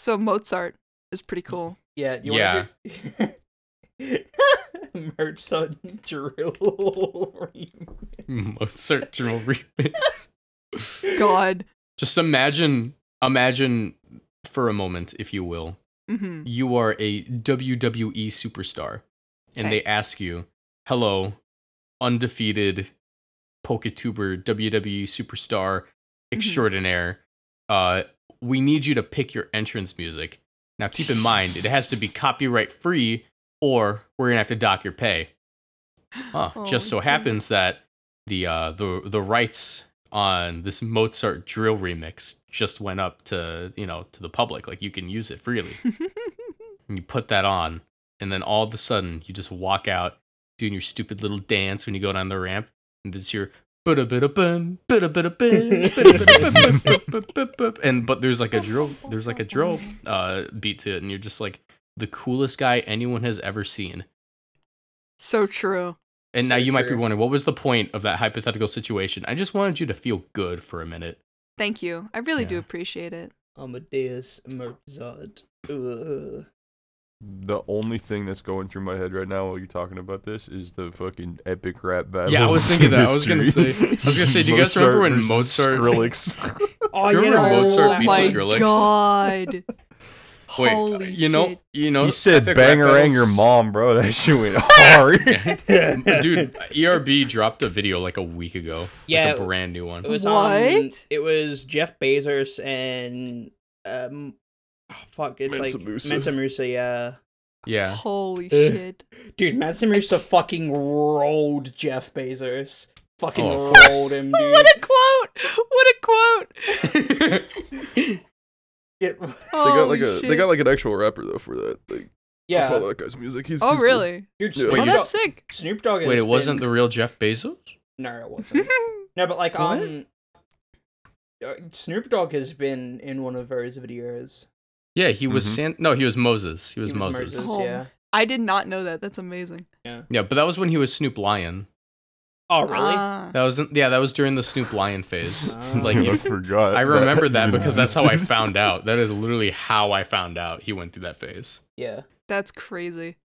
So Mozart is pretty cool. Yeah. You Yeah. Want to do- Mozart drill. Mozart drill remix. God. Just imagine, imagine for a moment, if you will, hmm you are a WWE superstar, and Okay. they ask you, "Hello, undefeated PokeTuber WWE superstar extraordinaire. Uh, we need you to pick your entrance music. Now, keep in mind, it has to be copyright free, or we're gonna have to dock your pay. Huh, Oh, just so happens that the uh, the the rights on this Mozart drill remix just went up to you know to the public. Like you can use it freely and you put that on, and then all of a sudden you just walk out doing your stupid little dance when you go down the ramp, and it's your and but there's like a drill there's like a drill uh beat to it, and you're just like the coolest guy anyone has ever seen. So true. And now So you might be wondering, what was the point of that hypothetical situation? I just wanted you to feel good for a minute. Thank you. I really do appreciate it. Amadeus Mozart. Ugh. The only thing that's going through my head right now while you're talking about this is the fucking epic rap battle. Yeah, I was thinking that. I was gonna say. I was gonna say. Do you guys remember when Mozart? Skrillex? Oh, Do you remember know, Mozart oh beats my Skrillex? god. Wait, Holy you know, shit. you know. he said bangarang your mom, bro. That shit went hard. Dude, ERB dropped a video like a week ago. Yeah, like a brand new one. It was What? Um, it was Jeff Bezos and um, oh, fuck, it's Mansa like Musa. Mansa Musa. Yeah, Yeah, Holy shit. dude, Mansa Musa fucking rolled Jeff Bezos. Fucking Oh, rolled him, dude. What a quote! What a quote! Yeah, They got like Holy a they got like an actual rapper though for that. Like, I yeah. follow that guy's music. He's Oh he's good. really? dude. Wait, oh, Snoop, you Dogg, that's sick. Snoop Dogg. Wait, has it wasn't the real Jeff Bezos? No, it wasn't. no, but like What? um, uh, Snoop Dogg has been in one of those videos. Yeah, he was Mhm. San. No, he was Moses. He was, He was Moses. Moses. Oh, yeah. I did not know that. That's amazing. Yeah. Yeah, but that was when he was Snoop Lion. Oh really? Ah. That was yeah, that was during the Snoop Lion phase. Oh. like I forgot. I remember that even because that's how I found out. That is literally how I found out he went through that phase. yeah. That's crazy.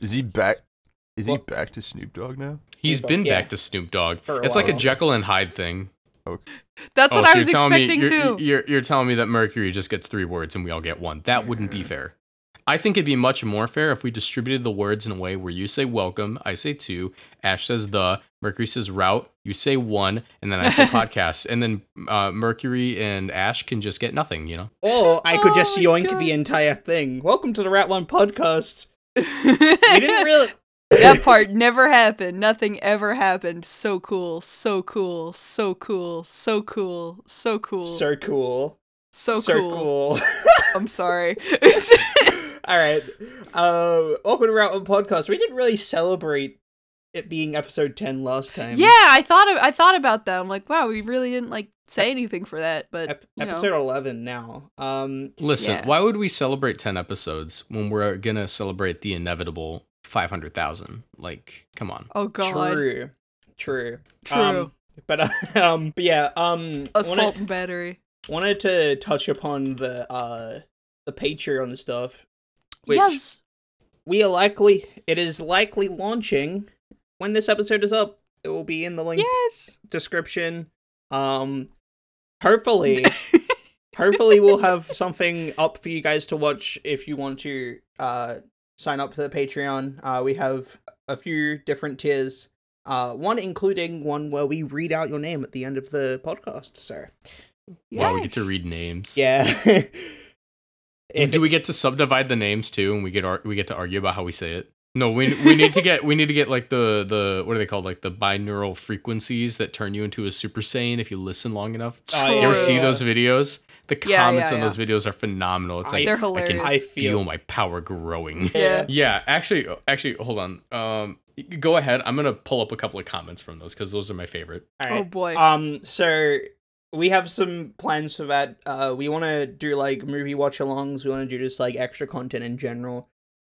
Is he back? Is he back to Snoop Dogg now? He's Snoop Dogg, been yeah. back to Snoop Dogg. For a It's like a. Jekyll and Hyde thing. That's Oh, what so I was you're me expecting you're, too. You're, you're telling me that Mercury just gets three words and we all get one. That wouldn't be fair. I think it'd be much more fair if we distributed the words in a way where you say welcome, I say two, Ash says the, Mercury says route, you say one, and then I say podcast, and then uh, Mercury and Ash can just get nothing. You know? Or I could just Oh my yoink God. the entire thing. Welcome to the Route One podcast. We didn't really. Part never happened. Nothing ever happened. So cool. So cool. So cool. So cool. So cool. So cool. so so cool. cool. I'm sorry. All right. Welcome to Route One podcast. We didn't really celebrate it being episode ten last time. yeah, I thought I thought about that. I'm like, wow, we really didn't like say anything for that, but Ep- you know. episode eleven now. Um, Listen, Yeah. why would we celebrate ten episodes when we're gonna celebrate the inevitable five hundred thousand? Like, come on. Oh god. true, true, True. Um, but uh, um, but yeah, um, Assault wanted, and battery. wanted to touch upon the uh the Patreon stuff. Which yes. we are likely it is likely launching when this episode is up. It will be in the link Yes. description. Um, hopefully, hopefully we'll have something up for you guys to watch if you want to uh sign up to the Patreon. Uh, we have a few different tiers. Uh, one including one where we read out your name at the end of the podcast. So Wow, we get to read names. yeah. If Do we get to subdivide the names too, and we get ar- we get to argue about how we say it? No, we we need to get we need to get like the the what are they called like the binaural frequencies that turn you into a super saiyan if you listen long enough. Oh, You ever True. see those videos? The Yeah, comments yeah, on those videos are phenomenal. It's I- like They're I can hilarious. I feel feel my power growing. Yeah. Yeah, actually, actually, hold on. Um, go ahead. I'm gonna pull up a couple of comments from those because those are my favorite. All Oh boy. Um, so we have some plans for that. Uh, we want to do like movie watch alongs. We want to do just like extra content in general.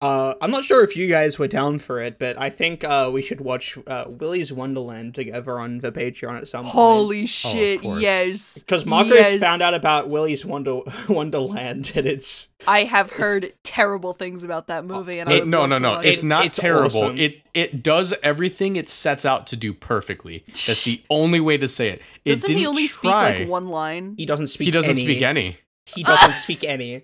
Uh, I'm not sure if you guys were down for it, but I think uh, we should watch uh, Willy's Wonderland together on the Patreon at some point. Holy shit! course. yes, Because Marcus yes. found out about Willy's Wonder Wonderland, and it's I have heard terrible things about that movie, and I It- would no, no, no. watch It's not It's terrible. awesome. It it does everything it sets out to do perfectly. That's the only way to say it. It Doesn't didn't he only speak like one line? he doesn't speak. He doesn't any. speak any. He doesn't speak any.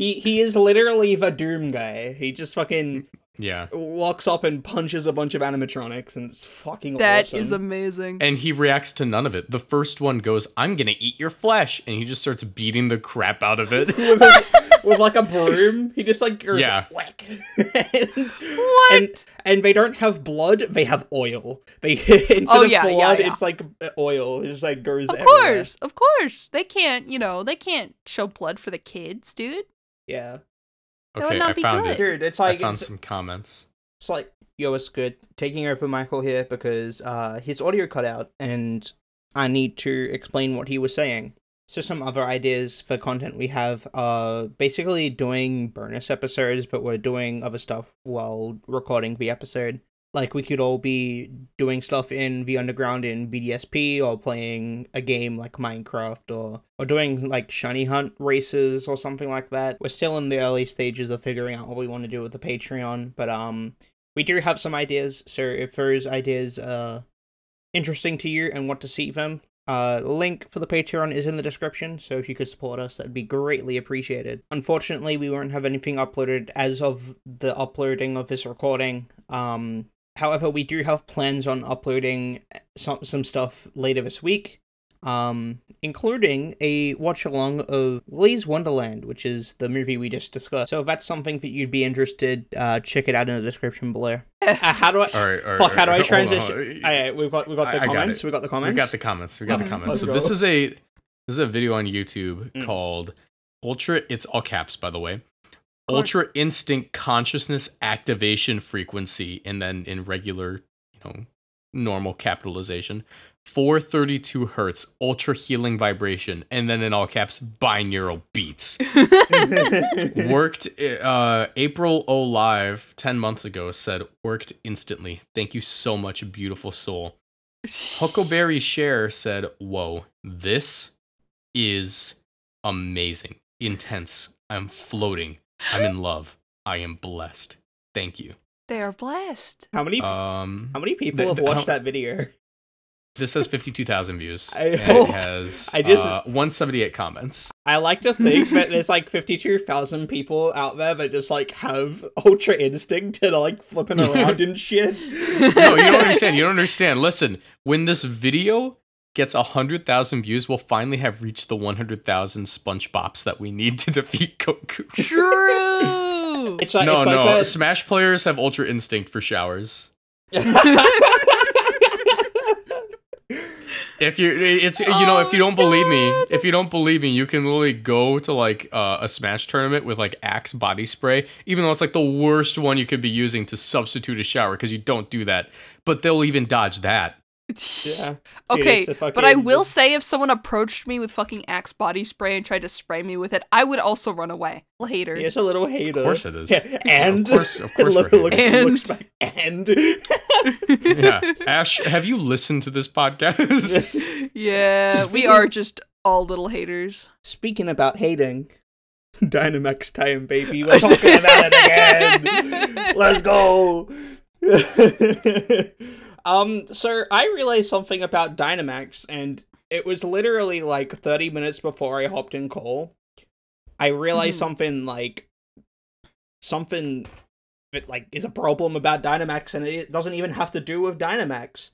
He he is literally the Doom guy. He just fucking Yeah. walks up and punches a bunch of animatronics, and it's fucking That awesome. is amazing. And he reacts to none of it. The first one goes, "I'm gonna eat your flesh," and he just starts beating the crap out of it. with, a- with like a broom. He just like goes Yeah. whack. and, What? And, and they don't have blood; they have oil. They instead Oh, of yeah, yeah, blood, yeah. it's like uh, oil. It just like goes. of everywhere. course, of course, they can't. You know, they can't show blood for the kids, dude. Yeah, That would Okay, not I be found good. it. dude, it's I like found it's, some comments. it's like yo, it's good. Taking over Michael here because uh his audio cut out, and I need to explain what he was saying. So some other ideas for content we have are basically doing bonus episodes, but we're doing other stuff while recording the episode. Like we could all be doing stuff in the underground in BDSP or playing a game like Minecraft or or doing like shiny hunt races or something like that. We're still in the early stages of figuring out what we want to do with the Patreon, but um we do have some ideas. So if those ideas are interesting to you and want to see them, uh, link for the Patreon is in the description, so if you could support us, that'd be greatly appreciated. Unfortunately, we won't have anything uploaded as of the uploading of this recording. Um, however, we do have plans on uploading some some stuff later this week, um, including a watch along of Willy's Wonderland, which is the movie we just discussed. So if that's something that you'd be interested, uh, check it out in the description below. Uh, how do I? All right, all right. Fuck, how do I right, hold on, transition? Alright, we've got we got the I- I got comments. it. we got the comments. We got the comments. We got the comments. So this is a this is a video on YouTube Mm. called Ultra. It's all caps, by the way. Ultra Instinct Consciousness Activation Frequency, and then in regular, you know, normal capitalization, 432 hertz Ultra Healing Vibration, and then in all caps, binaural beats. worked uh april o live 10 months ago said worked instantly. Thank you so much beautiful soul. Huckleberry share said whoa this is amazing. Intense. I'm floating i'm in love i am blessed thank you They are blessed. how many um how many people the- have watched how- that video? this has 52000 views I- and Oh, it has I just- uh, 178 comments I like to think that there's like fifty-two thousand people out there that just like have ultra instinct and are like flipping around and shit. no, you don't understand. You don't understand. Listen, when this video gets 100,000 views, we'll finally have reached the 100,000 SpongeBops that we need to defeat Goku. True. It's like no, it's like no. that- Smash players have Ultra Instinct for showers. If you, it's you know, if you don't believe me, if you don't believe me, you can literally go to like uh, a Smash tournament with like Axe body spray, even though it's like the worst one you could be using to substitute a shower because you don't do that. But they'll even dodge that. Yeah. Okay, it's a but I will say if someone approached me with fucking Axe body spray and tried to spray me with it, I would also run away. Hater. He is a little hater. Of course it is. Yeah, and Of course- of course look, we're looks, haters. looks back and Yeah, Ash, have you listened to this podcast? Yeah, we are just all little haters. Speaking about hating, Dynamax time, baby. We're talking about it again. Let's go. Um, so I realized something about Dynamax, and it was literally like 30 minutes before I hopped in call. I realized Mhm. something like something that like is a problem about Dynamax, and it doesn't even have to do with Dynamax.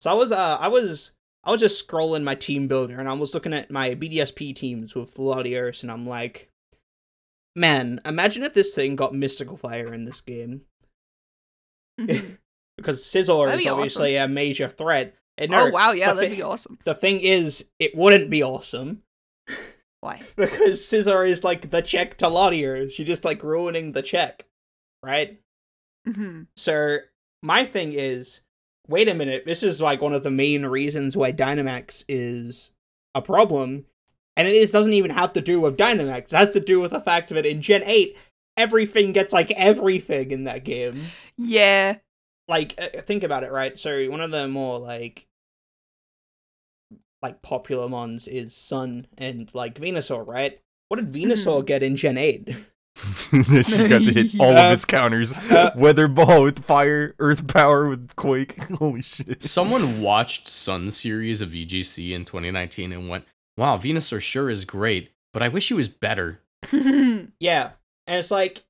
So I was uh I was I was just scrolling my team builder, and I was looking at my BDSP teams with Latios, and I'm like, man, imagine if this thing got Mystical Fire in this game Mhm. because Scizor is obviously a major threat. And oh wow, yeah, that'd thi- be awesome. The thing is, it wouldn't be awesome Why? because Scizor is like the check to Latios. She's just like ruining the check, right? hmm So my thing is, wait a minute. This is like one of the main reasons why Dynamax is a problem, and it is doesn't even have to do with Dynamax. It has to do with the fact that in Gen Eight, everything gets like everything in that game. Yeah. Like uh, think about it, right? So one of the more like like popular mons is Sun and like Venusaur, right? What did Venusaur Mhm. get in Gen 8? she got to hit all Uh, of its counters. uh, Weather ball with fire, earth power with quake. Holy shit. Someone watched Sun series of VGC in 2019 and went, "Wow, Venusaur sure is great, but I wish he was better." Yeah. And it's like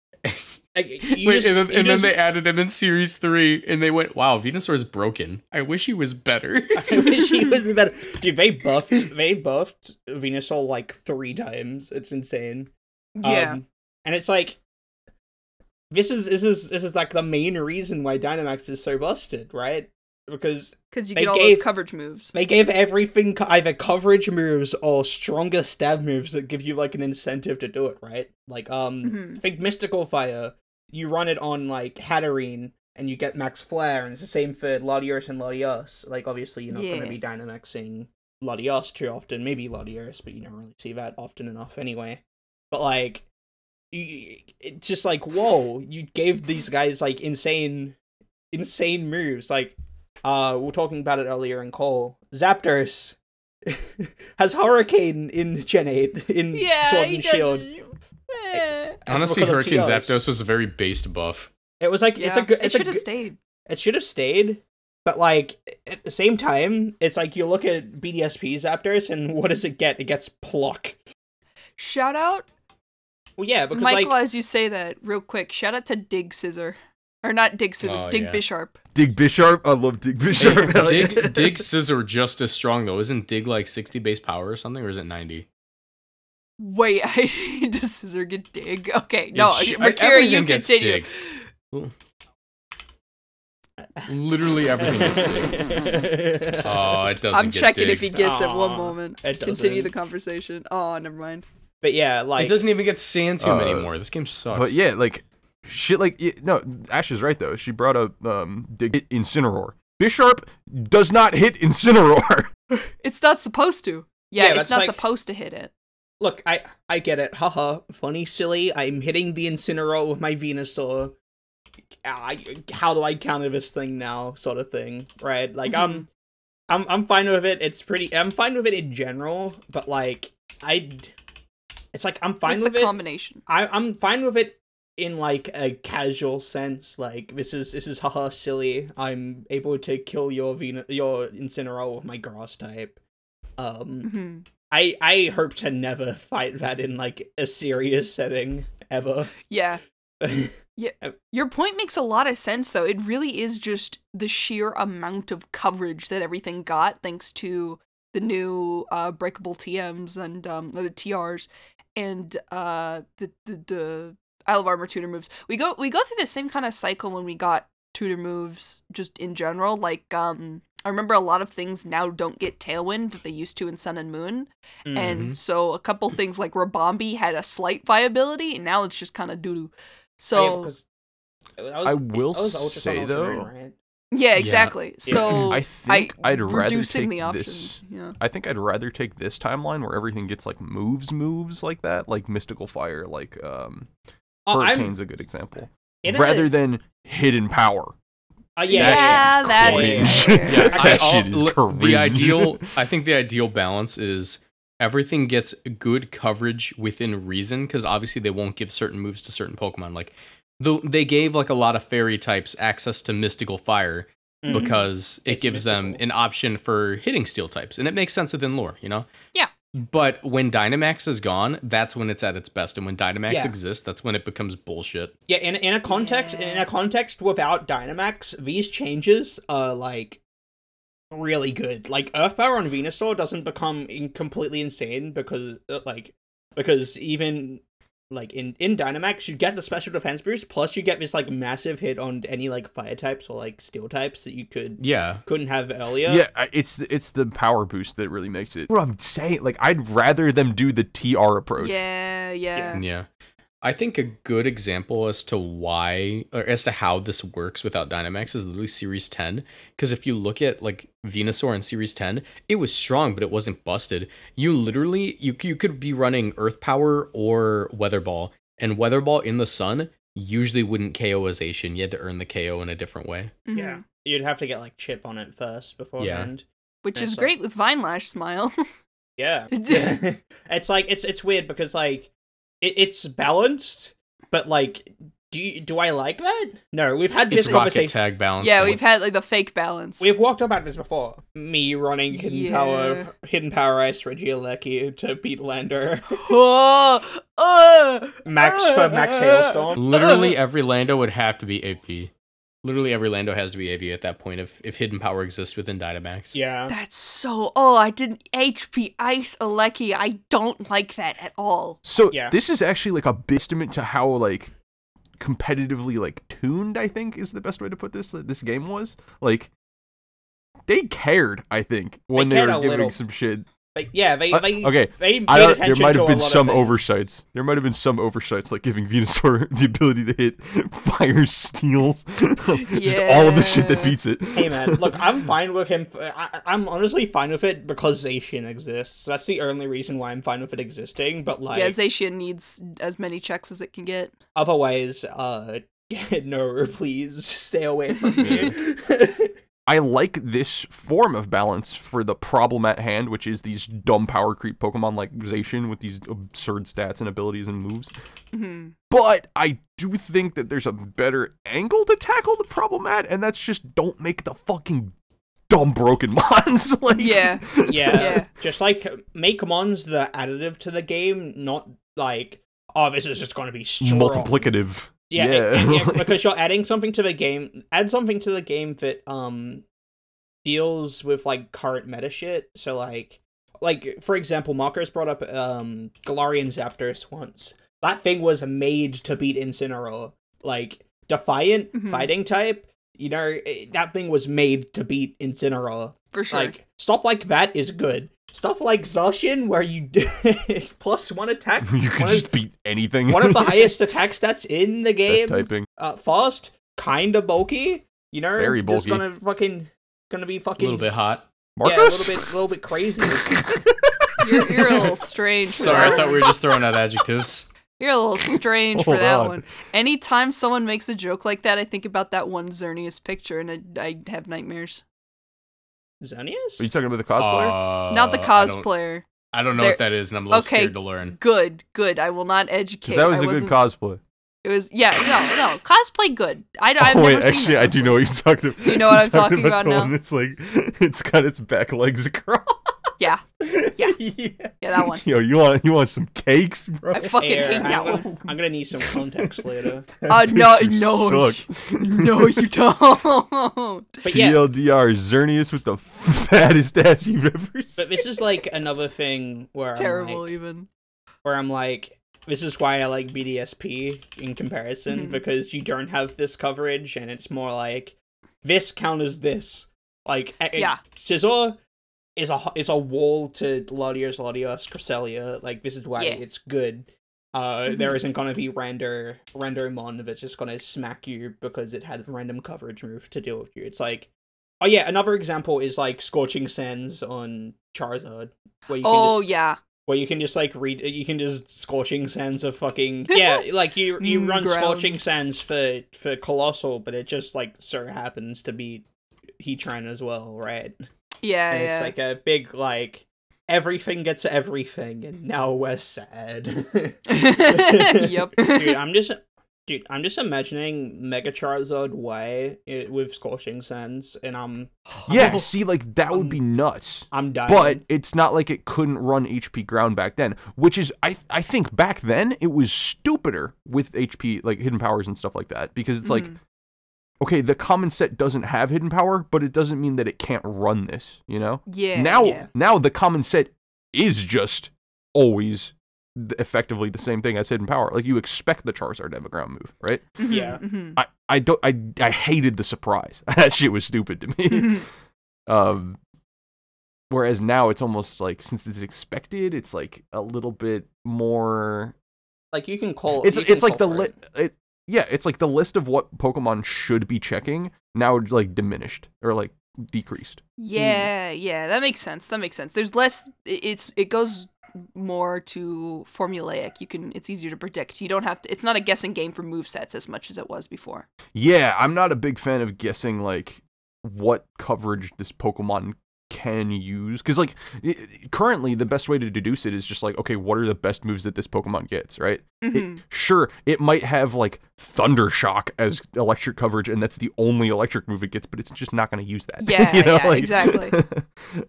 like, you Wait, just- and, then, you and just- then they added him in series three, and they went, "Wow, Venusaur is broken. I wish he was better." I wish he was better. Dude, they buffed they buffed Venusaur like three times. It's insane. yeah. Um, and it's like this is this is this is like the main reason why Dynamax is so busted, right? Because Because you get all gave- those coverage moves. they gave everything co- either coverage moves or stronger stab moves that give you like an incentive to do it, right? Like um Mhm. think Mystical Fire, you run it on like Hatterene and you get Max Flare, and it's the same for Latios and Latios. Like obviously you're not Yeah. gonna be Dynamaxing Latios too often, maybe Latios, but you don't really see that often enough anyway. But like it's just like whoa, you gave these guys like insane insane moves. Like uh we are talking about it earlier in Cole. Zapdos has Hurricane in Gen 8 in Yeah, Sword and. Shield. Eh. Honestly, Hurricane TRs. Zapdos was a very based buff. It was like Yeah. it's a good it should have good, stayed. it should have stayed, but like at the same time, it's like you look at BDSP Zapdos and what does it get? It gets pluck. Shout out, Well, yeah, because Michael, like as you say that, real quick. Shout out to Dig Scizor, or not Dig Scizor, Oh, Dig yeah. Bisharp. Dig Bisharp. I love Dig Bisharp. Hey, Dig, Dig Scizor just as strong though. Isn't Dig like 60 base power or something, or is it 90? Wait, I does Scizor get Dig? Okay, no, It sh- Mercury, you gets continue. Dig. Literally everything gets Dig. Oh, it doesn't. I'm get checking dig. if he gets it. One moment. it Continue the conversation. Oh, never mind. but yeah, like it doesn't even get Sand Tomb Uh, anymore. This game sucks. But yeah, like shit. Like y- no, Ash is right though. She brought up um Dig hit Incineroar. Bisharp does not hit Incineroar. It's not supposed to. Yeah, Yeah, it's not like- supposed to hit it. Look, I I get it. Haha, funny, silly. I'm hitting the Incineroar with my Venusaur. I, how do I counter this thing now? Sort of thing, right? Like Mm-hmm. I'm, I'm I'm fine with it. It's pretty. I'm fine with it in general, but like I, it's like I'm fine with with, the it. combination. I I'm fine with it in like a casual sense. Like this is this is haha silly. I'm able to kill your Ven- your Incineroar with my grass type. Um, Mhm. I I hope to never fight that in like a serious setting ever. Yeah. yeah. Your point makes a lot of sense, though. It really is just the sheer amount of coverage that everything got thanks to the new uh, breakable TMs and um, the TRs and uh, the, the the Isle of Armor tutor moves. We go we go through the same kind of cycle when we got tutor moves just in general. Like um, I remember a lot of things now don't get Tailwind that they used to in Sun and Moon, Mm-hmm. and so a couple things like Ribombee had a slight viability, and now it's just kind of doo doo. So. Oh, yeah, was- I will was say, though, right? Yeah, exactly. So I think I, would rather reducing take the this. options. Yeah. I think I'd rather take this timeline where everything gets like moves, moves like that, like mystical fire, like um, Uh, I'm a good example, in a- rather than hidden power. Uh, yeah, Yeah, shit's that's cringe. Yeah, That I- shit is li- cringe. The ideal, I think the ideal balance is everything gets good coverage within reason, because obviously they won't give certain moves to certain Pokemon. Like, though they gave like a lot of fairy types access to mystical fire Mhm. because it It's gives them an option for hitting steel types, and it makes sense within lore, you know. Yeah. But when Dynamax is gone, that's when it's at its best, and when Dynamax Yeah. exists, that's when it becomes bullshit. Yeah, in in a context in a context without Dynamax, these changes are like really good. Like Earth Power on Venusaur doesn't become in- completely insane because uh, like because even like in in Dynamax you get the special defense boost plus you get this like massive hit on any like fire types or like steel types that you could Yeah. couldn't have earlier. Yeah, it's it's the power boost that really makes it. What I'm saying, like I'd rather them do the TR approach. Yeah, yeah. Yeah. I think a good example as to why or as to how this works without Dynamax is literally Series 10. Because if you look at like Venusaur in Series 10, it was strong, but it wasn't busted. You literally you you could be running Earth Power or Weather Ball, And Weather Ball in the sun usually wouldn't KO as You had to earn the KO in a different way. Mhm. Yeah. You'd have to get like chip on it first beforehand. Which is so- great with Vine Lash Smile. Yeah. it's like it's it's weird because like it, it's balanced, but like do you, do I like that? No, we've had this It's rocket conversation. tag balance. yeah, we've had like the fake balance. We've walked about this before. Me running hidden Yeah. power, hidden power ice Regieleki to beat Lando. oh, uh, Max for Max Hailstorm. Literally every Lando would have to be AV. Literally every Lando has to be AV at that point if, if hidden power exists within Dynamax. Yeah. That's so. Oh, I didn't HP Ice Aleki. I don't like that at all. So Yeah. this is actually like a testament to how like competitively like tuned I think is the best way to put this that this game was. Like they cared, I think, when they, cared were giving little. some shit. But yeah, they, Uh, they okay, they paid I don't, there might have been some oversights. There might have been some oversights, like giving Venusaur the ability to hit fire steels. Just all of the shit that beats it. Hey man, look, I'm fine with him. I, I'm honestly fine with it because Zacian exists. That's the only reason why I'm fine with it existing. But like, yeah, Zacian needs as many checks as it can get. otherwise, uh, no, please stay away from me. I like this form of balance for the problem at hand, which is these dumb power creep Pokemon like Zacian with these absurd stats and abilities and moves. Mhm. But I do think that there's a better angle to tackle the problem at, and that's just don't make the fucking dumb broken mons. like, Yeah. yeah, Yeah. just like make Mons the additive to the game, not like oh, this is just going to be strong. multiplicative. Yeah, Yeah. it- it- yeah, because you're adding something to the game. Add something to the game that um deals with like current meta shit. So like, like for example, Marcos brought up um Galarian Zapdos once. That thing was made to beat Incineroar. Like Defiant Mhm. fighting type. You know eh, that thing was made to beat Incineroar. For sure. Like stuff like that is good. Stuff like Zacian, where you plus one attack, you can just of, beat anything. one of the highest attack stats in the Best game typing. uh, fast, kind of bulky. You know, Very Just bulky. gonna fucking, gonna be fucking A little bit hot. Yeah, a little bit, a little bit crazy. you're, you're a little strange. Sorry, I thought we were just throwing out adjectives. You're a little strange for that on. one. Anytime someone makes a joke like that, I think about that one Xerneas picture and I, I have nightmares. Xerneas? Are you talking about the cosplayer? Uh, Not the I don't- cosplayer. I don't know There- what that is, and I'm a little Okay. scared to learn. Good, good. I will not educate. That was I a good cosplay. It was yeah, no, no. Cosplay good. I, I've oh wait, never actually, I do know what you're talking about. Do you know what I'm talking about the now? One that's like, it's got its back legs across. Yeah, Yeah. yeah, Yeah, that one. Yo, you want you want some cakes, bro? I fucking Here, hate I'm, that gonna, one. I'm gonna need some context later. That Uh, no, picture no, sucked. no, you don't. But yeah, TLDR, Xerneas with the fattest ass you've ever seen. but this is like another thing where I'm Terrible, like, even. where I'm like, this is why I like BDSP in comparison Mhm. because you don't have this coverage and it's more like this counters this. Like, a- a- Yeah. Scizor is a is a wall to Latios, Latios, Cresselia. Like, this is why Yeah. it's good. Uh, there isn't gonna be render render mon that's just gonna smack you because it had random coverage move to deal with you. It's like, oh yeah, another example is like Scorching Sands on Charizard, where you can Oh just, yeah, where you can just like read you can just scorching sands of fucking yeah like you you Mm, run ground. scorching sands for for Coalossal but it just like so happens to be heatran as well right yeah, and yeah. it's like a big like everything gets everything and now we're sad yep. dude i'm just dude i'm just imagining mega charizard y i- with scorching sands and i'm Yeah, see, like that would Um, be nuts. i'm dying But it's not like it couldn't run HP ground back then, which is I I think back then it was stupider with HP like hidden powers and stuff like that because it's like Mhm. Okay, the common set doesn't have hidden power, but it doesn't mean that it can't run this, you know? yeah. now yeah. now the common set is just always effectively the same thing as hidden power. Like you expect the Charizard to have a ground move, right? Mhm, Yeah. mhm. I I don't I I hated the surprise. that shit was stupid to me. Um, whereas now it's almost like since it's expected, it's like a little bit more. like you can call It's you can it's like the call for li- it. Yeah, it's like the list of what Pokemon should be checking now like diminished or like decreased. Yeah, yeah, that makes sense. That makes sense. There's less. It's it goes more to formulaic. You can it's easier to predict. You don't have to it's not a guessing game for move sets as much as it was before. Yeah, I'm not a big fan of guessing like what coverage this Pokemon can use because like i- i- currently the best way to deduce it is just like okay what are the best moves that this pokemon gets right It- Mhm. sure it might have like thunder shock as electric coverage and that's the only electric move it gets but it's just not going to use that Yeah, you know? yeah, like- exactly.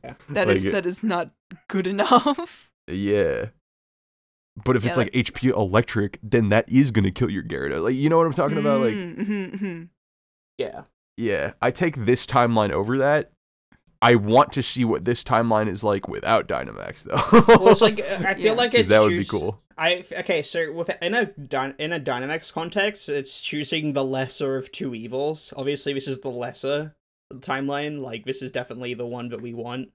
Yeah. That is like, that is not good enough. yeah but if Yeah, it's like, hp electric then that is going to kill your Gyarados. like you know what i'm talking about like Mhm, mhm. Yeah. Yeah, I take this timeline over that. I want to see what this timeline is like without Dynamax, though. Well, it's like uh, I feel Yeah. like 'Cause it's that would be cool. I okay, so with in a Dy- in a Dynamax context, it's choosing the lesser of two evils. Obviously, this is the lesser timeline. Like this is definitely the one that we want.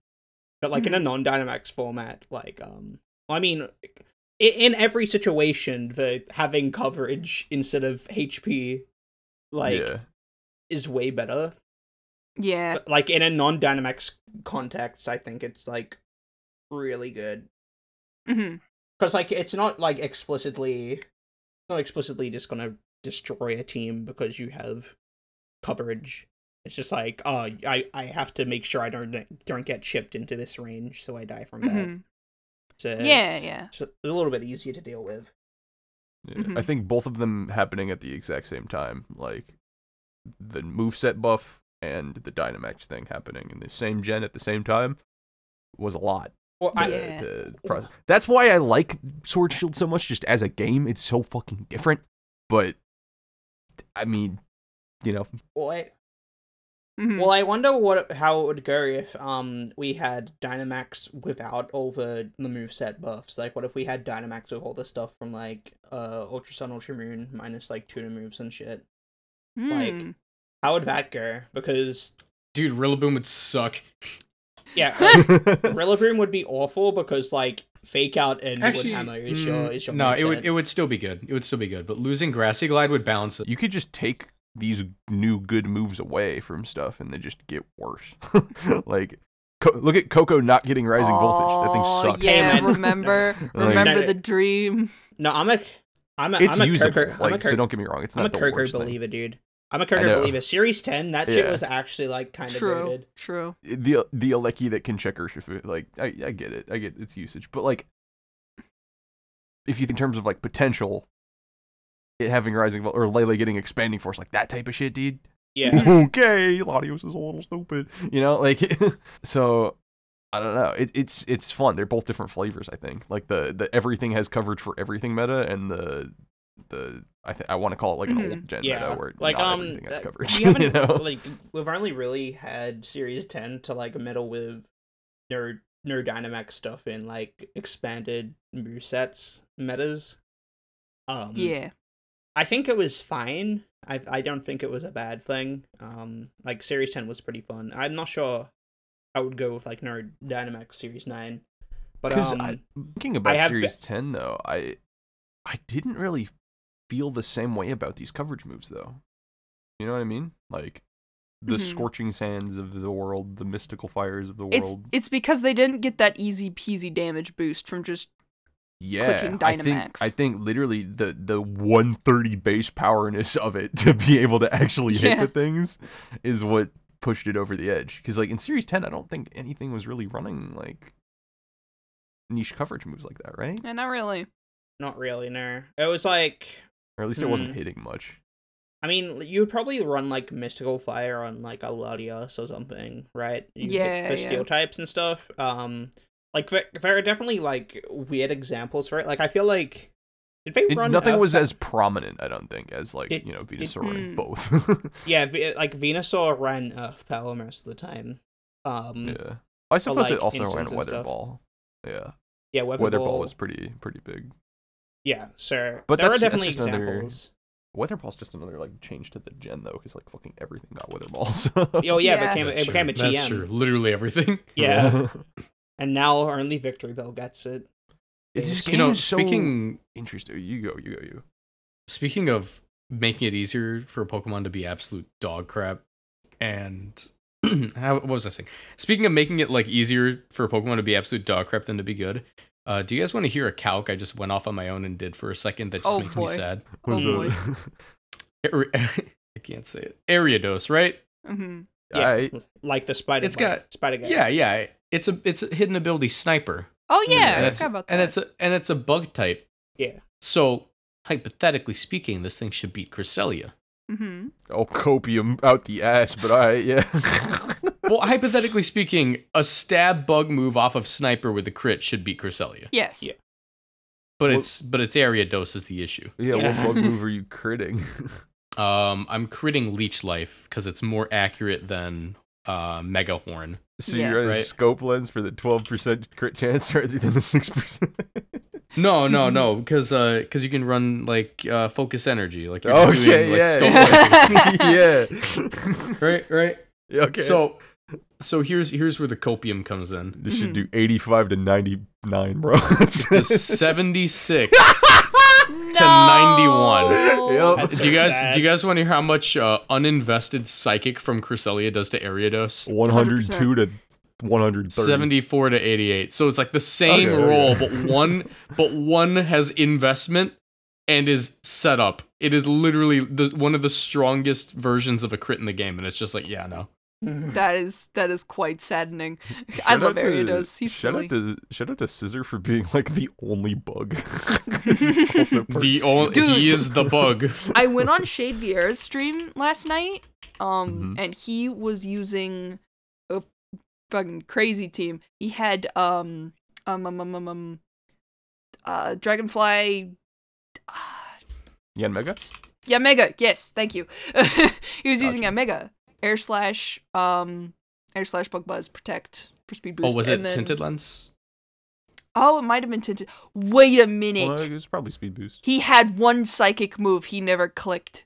But like in a non-Dynamax format, like um, I mean, i- in every situation, the having coverage instead of HP, like, yeah, is way better. Yeah. But like in a non-Dynamax context, I think it's like really good. Mhm. because like it's not like explicitly not explicitly just gonna destroy a team because you have coverage it's just like oh i i have to make sure i don't don't get chipped into this range so i die from that Mhm. so Yeah, it's, yeah. it's a little bit easier to deal with yeah. Mhm. I think both of them happening at the exact same time, like the moveset buff and the Dynamax thing happening in the same gen at the same time, was a lot. well To, I, Yeah. to process. That's why I like Sword Shield so much. Just as a game, it's so fucking different. But I mean, you know, well, I, Mhm. well i wonder what how it would go if um we had dynamax without all the the moveset buffs like what if we had dynamax with all the stuff from like uh ultra sun ultra moon minus like tutor moves and shit like- Hmm. How would that go? Because Dude, Rillaboom would suck. yeah, like, Rillaboom would be awful because like fake out and Actually, wood hammer is your mm, is your no, it would it would still be good. It would still be good, but losing Grassy Glide would balance it. you could just take these new good moves away from stuff and they just get worse. like, Co- look at Koko not getting rising voltage. That thing sucks. Yeah, Hey, remember, Like- remember No, no. the dream. No, I'm a I'm a It's I'm a usable. Kirker, I'm like, a so don't get me wrong. It's not a Kirk. I'm a not the Kirker worst thing. dude. I'm a Kirker know. believer. Series ten, that shit was actually like kind of True, goated. true. The the Aleki that can check Urshifu, like I, I get it. I get its usage, but like if you think in terms of like potential, it having rising or Lele getting expanding force, like that type of shit, dude. Yeah. okay, Latios is a little stupid, you know, like so. I don't know. It, it's it's fun. They're both different flavors. I think like the the everything has coverage for everything meta, and the the I th- I want to call it like an Mhm. old gen yeah, meta where like not um, everything has uh, coverage. we haven't you know? like we've only really had Series ten to like meddle with nerd no Dynamax stuff in like expanded movesets metas. Um, Yeah. I think it was fine. I I don't think it was a bad thing. Um, like Series Ten was pretty fun. I'm not sure I would go with like Nerd Dynamax Series Nine, but Because um, I, thinking about have Series Ten though, I I didn't really feel the same way about these coverage moves though. You know what I mean? Like the Mhm. scorching sands of the world, the mystical fires of the world. it's it's because they didn't get that easy peasy damage boost from just yeah, clicking I think Dynamax. I think literally the the 130 base powerness of it to be able to actually hit Yeah. the things is what pushed it over the edge. Because like in Series 10, I don't think anything was really running like niche coverage moves like that, right? eh, not really. not really. No, it was like Or at least it wasn't Hmm. hitting much. I mean, you would probably run like Mystical Fire on like a Latios or something, right? You get- Yeah, for yeah. steel types and stuff. Um, like there, there are definitely like weird examples for it. Like I feel like did they It- run nothing Earth was Fa- as prominent, I don't think, as like Did- you know did- Venusaur running Hmm. both. yeah, V- like Venusaur ran Earth Power most of the time. Um, yeah, yeah, I suppose like, it also ran Weather stuff. Ball. Yeah, Weather, Weather Ball Ball was pretty pretty big. Yeah, mm. so But there that's- are that's definitely just another- examples. Weather Ball's just another like change to the gen though, because like fucking everything got Weather Balls. Oh yeah, Yeah. it became That's it became a GM. That's true. Literally everything. Yeah, and now only Victreebel gets it. It's this You game You know, is so speaking interesting. Oh, you go, you go, you. speaking of making it easier for a Pokemon to be absolute dog crap, and how what was I saying? Speaking of making it like easier for a Pokemon to be absolute dog crap than to be good, Uh, do you guys want to hear a calc I just went off on my own and did for a second that just Oh, makes me sad? Oh, boy. I can't say it. Ariados, right? Mm-hmm. Yeah, I- like the spider. It's bite- got- spider guy. Yeah, yeah. It's a it's a hidden ability sniper. Oh yeah, and I it's about that. and it's a and it's a bug type. Yeah. So hypothetically speaking, this thing should beat Cresselia. hmm oh, copium out the ass, but I yeah. Well, hypothetically speaking, a stab bug move off of sniper with a crit should beat Cresselia. Yes. Yeah. But Well- it's but its Ariados is the issue. yeah, Yeah. what bug move are you critting? Um, I'm critting leech life because it's more accurate than uh mega horn. so Yeah. you're running Right. scope lens for the 12% crit chance rather than the 6%. No, no, no, because uh, because you can run like uh, focus energy, like you're just okay, doing like yeah. scope yeah. right, right. Yeah, okay. So, so here's here's where the copium comes in. this should do 85 to 99, bro. The 76 to 91. Yep. That's do you guys sad. do you guys want to hear how much uh, uninvested psychic from Cresselia does to Ariados? 102 to 130. 74 to 88. So it's like the same Okay, okay. roll, but one but one has investment and is set up. It is literally the one of the strongest versions of a crit in the game, and it's just like, yeah, no. That is that is quite saddening. I love out to- Ariados. He's shout silly. out to shout out to Scizor for being like the only bug. 'Cause it's also part The only Dude. he is the bug. I went on Shade Vieira's stream last night, um, Mhm. and he was using a fucking crazy team. He had um um um um um, um uh Dragonfly. Yan Mega? Yeah, Mega. Yes, thank you. he was using a Mega Air Slash, um, Air Slash Bug Buzz Protect for speed boost. Oh, was it and then- tinted lens? Oh, it might have been tinted. Wait a minute. Well, it was probably speed boost. He had one psychic move he never clicked.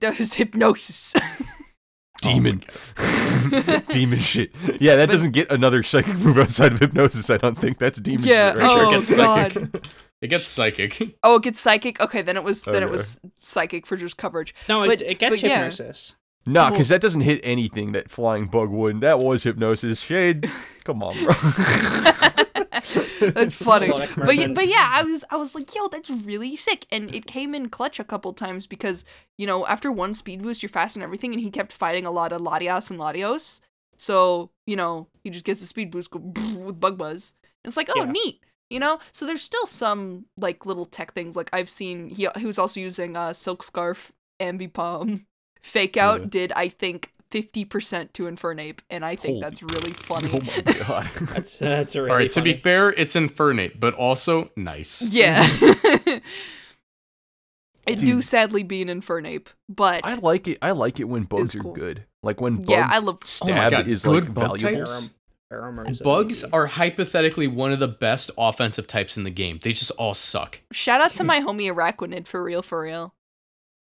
That was hypnosis. Demon. demon shit. Yeah, that But- doesn't get another psychic move outside of hypnosis, I don't think. That's demon Yeah, shit right Sure, oh, it gets God. Psychic. It gets psychic. oh, it gets psychic. Okay, then it was then it was psychic for just coverage. No, it, But- it gets but yeah. hypnosis. Nah, because that doesn't hit anything that flying bug wouldn't. That was hypnosis. Shade. Come on, bro. That's funny. But yeah, but yeah, I was I was like, yo, that's really sick. And it came in clutch a couple times because, you know, after one speed boost, you're fast and everything, and he kept fighting a lot of Latias and Latios. So, you know, he just gets the speed boost go with Bug Buzz. And it's like, oh, Yeah. neat. You know? So there's still some like little tech things. Like I've seen he he was also using uh Silk Scarf, Ambipom. Fake out Yeah. did I think 50% to Infernape, and I think Holy- that's really funny. oh my god. That's that's really All right, to be fair, it's Infernape, but also nice. Yeah. it do sadly be an Infernape, but I like it. I like it when bugs are good. Like when bug yeah, I love. Oh my stab God, is good like bug valuable. Types? Aram- Aram is a- Bugs are hypothetically one of the best offensive types in the game. They just all suck. Shout out to my homie Araquanid for real, for real.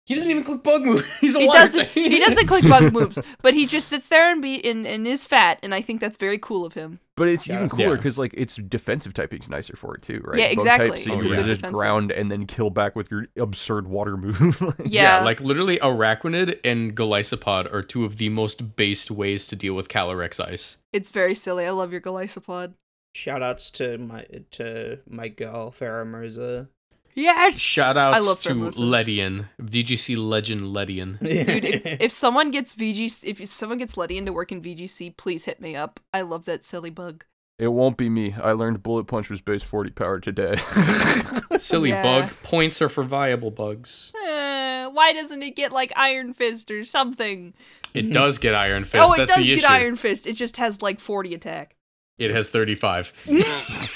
He doesn't even click bug moves. He's a He water doesn't. He doesn't click bug moves, but he just sits there and be and, and is fat, and I think that's very cool of him. But it's Yeah. even cooler Yeah. because like its defensive typing's nicer for it too, right? Yeah, Bug exactly. Type, so It's you a can good just defensive. ground and then kill back with your absurd water move. Yeah. Yeah, like literally Araquanid and Golisopod are two of the most based ways to deal with Calyrex Ice. It's very silly. I love your Golisopod. Shout outs to my to my girl Farah Mirza. Yes. Shout I love to Fermosa. Ledian, VGC legend Ledian. Dude, if, if someone gets VGC if someone gets Letty to work in VGC, please hit me up. I love that silly bug. it won't be me. I learned bullet punch was base 40 power today. Silly Yeah. bug. Points are for viable bugs. Eh, why doesn't it get like Iron Fist or something? It does get Iron Fist. oh, it That's does the get issue. Iron Fist. It just has like 40 attack. It has 35.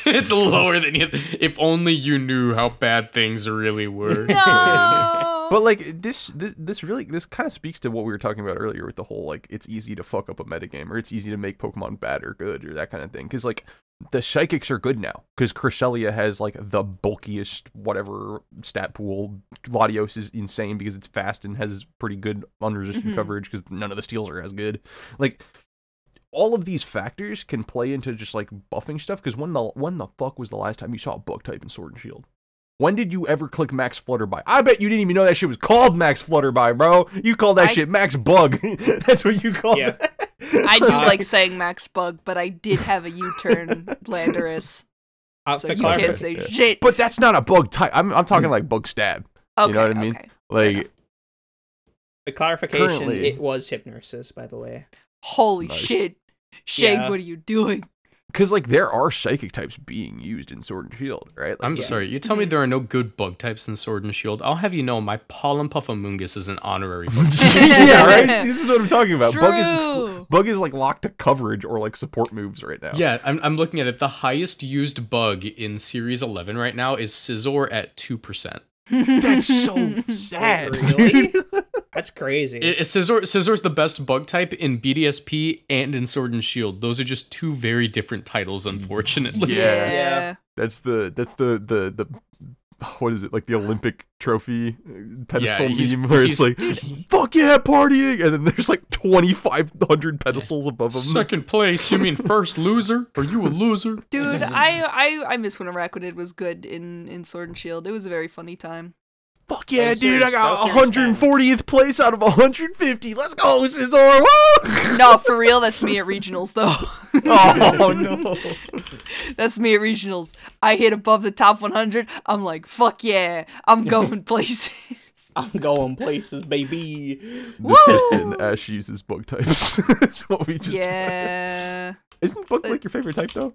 it's lower than you. If only you knew how bad things really were. No. But like this, this, this really, this kind of speaks to what we were talking about earlier with the whole like it's easy to fuck up a metagame or it's easy to make Pokemon bad or good or that kind of thing. Because like the psychics are good now because Cresselia has like the bulkiest whatever stat pool. Latios is insane because it's fast and has pretty good unresistant Mhm. coverage because none of the steels are as good. Like all of these factors can play into just like buffing stuff. Because when the when the fuck was the last time you saw a bug type in Sword and Shield? When did you ever click Max Flutterby? I bet you didn't even know that shit was called Max Flutterby, bro. You call that I- shit Max Bug. That's what you call Yeah. it. I do like saying Max Bug, but I did have a U-turn, Landorus. Uh, so you clarif- can't say Yeah. shit. But that's not a bug type. I'm I'm talking like bug stab. okay, know what I mean? okay. Like For clarification, Currently- it was hypnosis, by the way. Holy Nice. shit. Shade, Yeah. what are you doing? because like there are psychic types being used in Sword and Shield, right? Like, I'm Yeah. sorry. You tell me Mhm. there are no good bug types in Sword and Shield. I'll have you know my Pollen Puffamungus is an honorary bug. yeah, right. This is what I'm talking about. Bug is True. bug is like locked to coverage or like support moves right now. yeah, I'm, I'm looking at it. The highest used bug in Series 11 right now is Scizor at 2%. that's so sad. Really? dude. That's crazy. It, it, Scizor, Scizor's the best bug type in BDSP and in Sword and Shield. Those are just two very different titles, unfortunately. Yeah. yeah. That's the that's the the the what is it like the Olympic trophy uh, pedestal he's- meme where it's he's- like fuck yeah partying and then there's like 2500 pedestals above them. Second place? You mean first loser? Are you a loser? Dude, I, I I miss when Araquanid was good in, in Sword and Shield. It was a very funny time. Fuck yeah, Those dude! I got those series 140th place out of 150. Let's go, Scizor! Woo! No, for real, that's me at regionals though. oh no! That's me at regionals. I hit above the top 100. I'm like, fuck yeah, I'm going places. I'm going places, baby. This piston Ash uses bug types. That's what we just. yeah. Isn't bug like your favorite type though?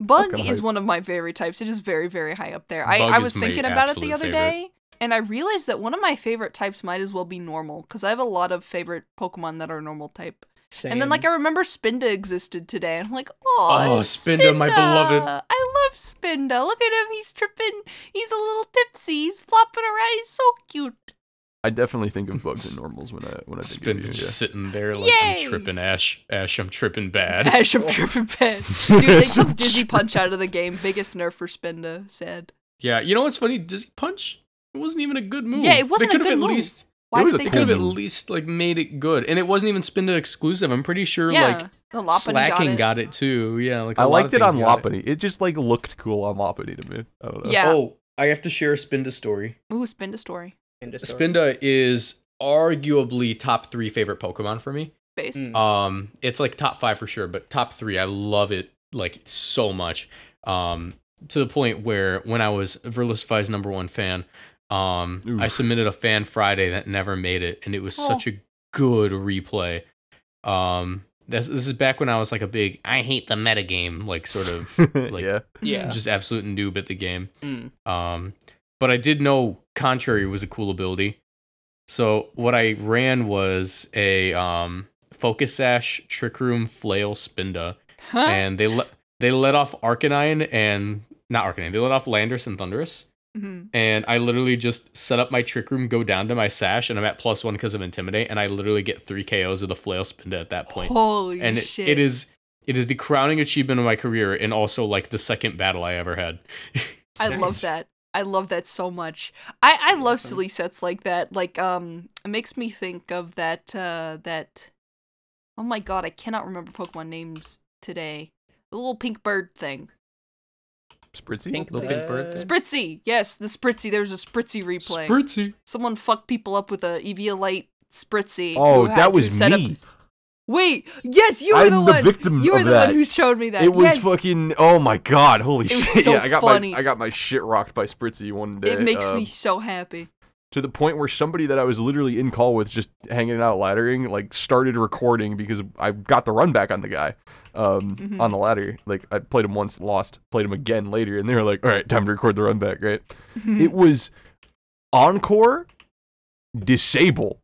Bug is hype. one of my favorite types. It is very, very high up there. I, Bug I is was thinking about it the other favorite. day, and I realized that one of my favorite types might as well be normal, because I have a lot of favorite Pokemon that are normal type. Same. And then, like, I remember Spinda existed today, and I'm like, Oh, oh, Spinda, my beloved. I love Spinda. Look at him. He's tripping. He's a little tipsy. He's flopping around. He's so cute. I definitely think of bugs and normals when I when I think Spin of you. just yeah. sitting there like Yay! I'm tripping Ash. Ash, I'm tripping bad. Ash, I'm tripping bad. Dude, they took Dizzy Punch out of the game. Biggest nerf for Spinda. Sad. Yeah, you know what's funny? Dizzy Punch it wasn't even a good move. Yeah, it wasn't they a good at move. least Why It was did a they they could have at least like made it good, and it wasn't even Spinda exclusive. I'm pretty sure Yeah, like the Lopunny Slacking got got it. it, too. Yeah, like a I lot liked of it on things got Lopunny. It. just like looked cool on Lopunny to me. I don't know. Yeah. Oh, I have to share a Spinda story. Ooh, Spinda story. Spinda is arguably top three favorite Pokemon for me. Based. Mm. Um, it's like top five for sure, but top three, I love it like so much. Um, to the point where when I was Verlisify's number one fan, um, I submitted a fan Friday that never made it, and it was Oh. such a good replay. Um, this, this is back when I was like a big I hate the metagame like sort of like yeah. Yeah. just absolute noob at the game. Mm. Um, but I did know Contrary was a cool ability. So what I ran was a um, Focus Sash, Trick Room, Flail, Spinda, Huh? and they let they let off Arcanine and not Arcanine. They let off Landorus and Thundurus, Mhm. and I literally just set up my Trick Room, go down to my Sash, and I'm at plus one because of Intimidate, and I literally get three KOs with a Flail Spinda at that point. Holy and it, shit. it is it is the crowning achievement of my career, and also like the second battle I ever had. I love that. I love that so much. I I love Awesome. silly sets like that. Like um, it makes me think of that uh that. Oh my god, I cannot remember Pokemon names today. The little pink bird thing. Spritzee. Pink Little pink bird. bird. Spritzee. Yes, the Spritzee. There's a Spritzee replay. Spritzee. Someone fucked people up with a Eviolite Spritzee. Oh, that was set up- me. Wait, yes, you were I'm the the one. victim you were the that. one who showed me that. It was yes. fucking. Oh my god! Holy It was shit! so yeah, I got funny. my I got my shit rocked by Spritzee one day. It makes um, me so happy. To the point where somebody that I was literally in call with, just hanging out laddering, like started recording because I got the run back on the guy, um, Mhm. on the ladder. Like I played him once, lost, played him again later, and they were like, "All right, time to record the run back." Right? it was encore, disable,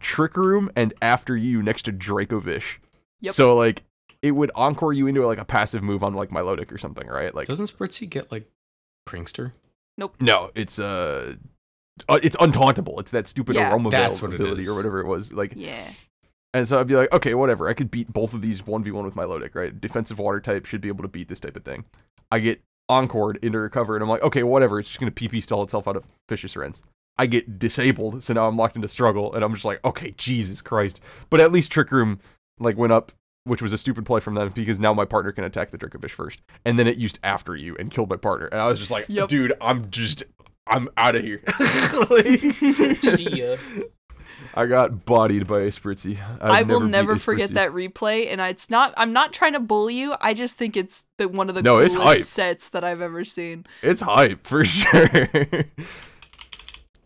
trick room, and after you next to Dracovish. Yep. So like it would encore you into like a passive move on like Milotic or something, right? Like Doesn't Spritzee get like Prankster? Nope. No, it's uh, uh it's untauntable. It's that stupid Yeah. aroma That's veil what ability is. or whatever it was. Like yeah. and so I'd be like, okay, whatever. I could beat both of these 1v1 with Milotic, right? Defensive water type should be able to beat this type of thing. I get encored into recover, and I'm like, okay, whatever. It's just gonna PP stall itself out of Fishious Rends. I get disabled, so now I'm locked into struggle, and I'm just like, okay, Jesus Christ. But at least Trick Room like went up, which was a stupid play from them because now my partner can attack the Dracovish first, and then it used after you and killed my partner, and I was just like, Yep. dude, I'm just, I'm out of here. Like- I got bodied by a Spritzee. I've I will beat never forget Spritzee. that replay, and I- it's not. I'm not trying to bully you. I just think it's the one of the No, it's hype. sets that I've ever seen. It's hype for sure.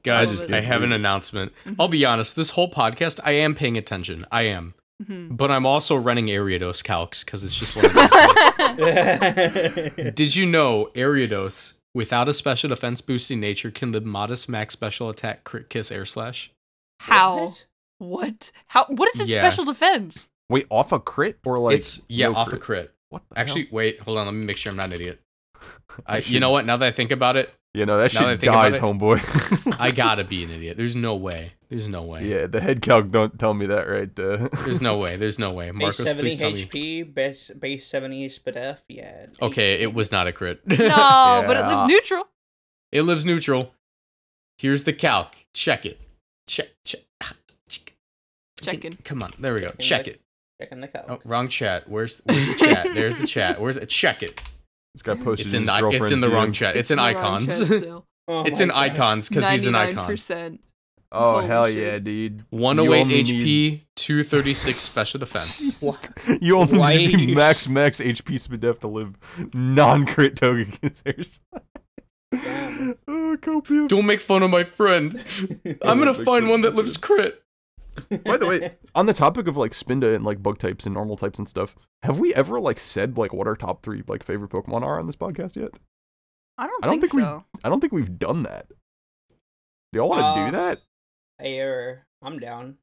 Guys, love I have an announcement. I'll be honest, this whole podcast, I am paying attention. I am. Mhm. But I'm also running Ariados calcs because it's just one of those. things. Did you know Ariados, without a special defense boosting nature, can live modest max special attack crit kiss air slash? How? What? What? How? What is its Yeah. special defense? Wait, off a crit or like? it's yeah, no off crit? a crit. What? The Actually, wait, hold on. Let me make sure I'm not an idiot. I, I you know what? Now that I think about it, You know that Now that I shit think dies, homeboy. I gotta be an idiot. There's no way. There's no way. yeah, the head calc don't tell me that right there. There's no way. There's no way. base 70 please tell me. HP, base, base 70 SPDF, yeah. Okay, it was not a crit. No, but it lives neutral. It lives neutral. Here's the calc. Check it. Check. Check. Ah, check. Checking. Come on. There we go. Checking Check the- it. Checking the calc. Oh, wrong chat. Where's, where's the chat? There's the chat. Where's it? Check it. this guy posted It's in his the it's in the wrong chat. It's, in the chat icons. Oh it's in gosh. icons because he's an icon. 99%. Oh Holy hell shit. yeah, dude! 108 only HP, need- 236 special defense. Jesus Christ. You only Why need to be you- max max HP SPDF to live non-crit Togekiss Damn. Oh, copium. Don't make fun of my friend. I'm gonna find one that lives crit. By the way, on the topic of like Spinda and like bug types and normal types and stuff, have we ever like said like what our top three like favorite Pokemon are on this podcast yet? I don't, I don't think, think we- so. I don't think we've done that. Do y'all want to Uh, do that? Hey, er, I'm down.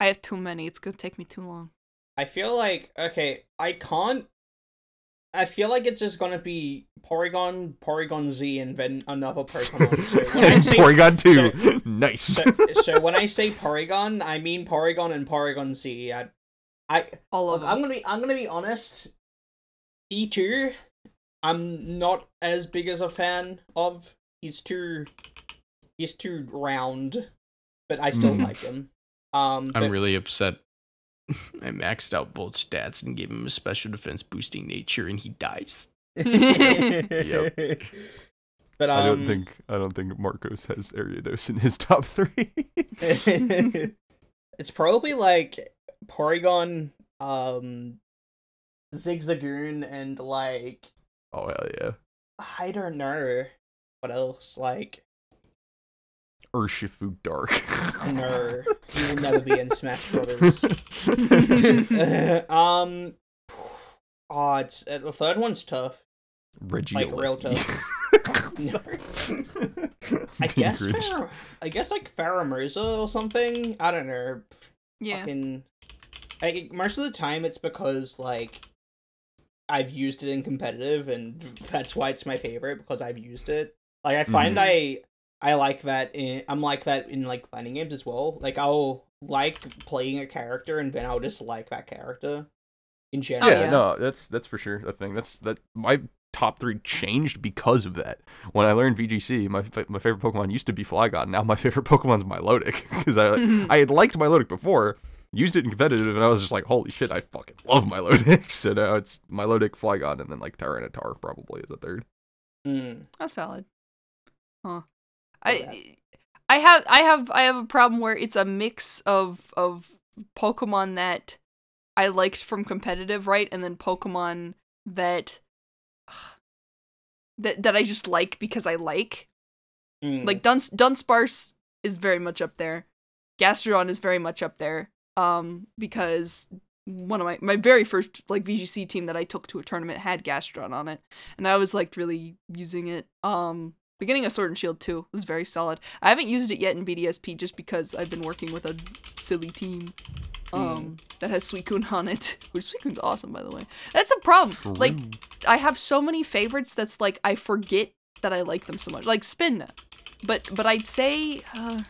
I have too many. It's gonna take me too long. I feel like okay, I can't. I feel like it's just gonna be Porygon, Porygon Z, and then another Pokemon. So when say, Porygon two, nice. so, so when I say Porygon, I mean Porygon and Porygon Z. I, I All of look, I'm gonna be, I'm gonna be honest. E two, I'm not as big as a fan of. He's too, he's too round, but I still Mhm. like him. Um, I'm but- really upset. I maxed out both stats and gave him a special defense boosting nature, and he dies. Yep. But um, I don't think I don't think Marcos has Ariados in his top three. it's probably like Porygon, um, Zigzagoon, and like oh hell yeah, I don't know what else. Like Urshifu Dark. no, he will never be in Smash Brothers. um, oh, it's uh, the third one's tough. Reggie. Like, real tough. Sorry. I guess, Grinch. I guess like Pheromosa or something. I don't know. yeah. fucking like most of the time it's because like I've used it in competitive and that's why it's my favorite because I've used it. Like I find Mhm. I I like that in I'm like that in like fighting games as well. Like I'll like playing a character and then I'll just like that character in general. yeah, yeah. no, that's that's for sure a thing. That's that my top three changed because of that. When I learned VGC, my my favorite Pokemon used to be Flygon. Now my favorite Pokemon's Milotic because I I had liked Milotic before, used it in competitive, and I was just like, holy shit, I fucking love Milotic. so now it's Milotic, Flygon, and then like Tyranitar probably is a third. Mm. That's valid. Huh. I I have I have I have a problem where it's a mix of of Pokemon that I liked from competitive, right? And then Pokemon that that that I just like because I like. Mm. Like Duns Dunsparce is very much up there. Gastrodon is very much up there. Um, because one of my my very first like VGC team that I took to a tournament had Gastrodon on it, and I was like really using it. Um, beginning of Sword and Shield too was very solid. I haven't used it yet in BDSP just because I've been working with a silly team. Um, that has Suicune on it, which Suicune's awesome by the way. That's a problem. Like I have so many favorites that's like I forget that I like them so much. Like Spin, but but I'd say uh,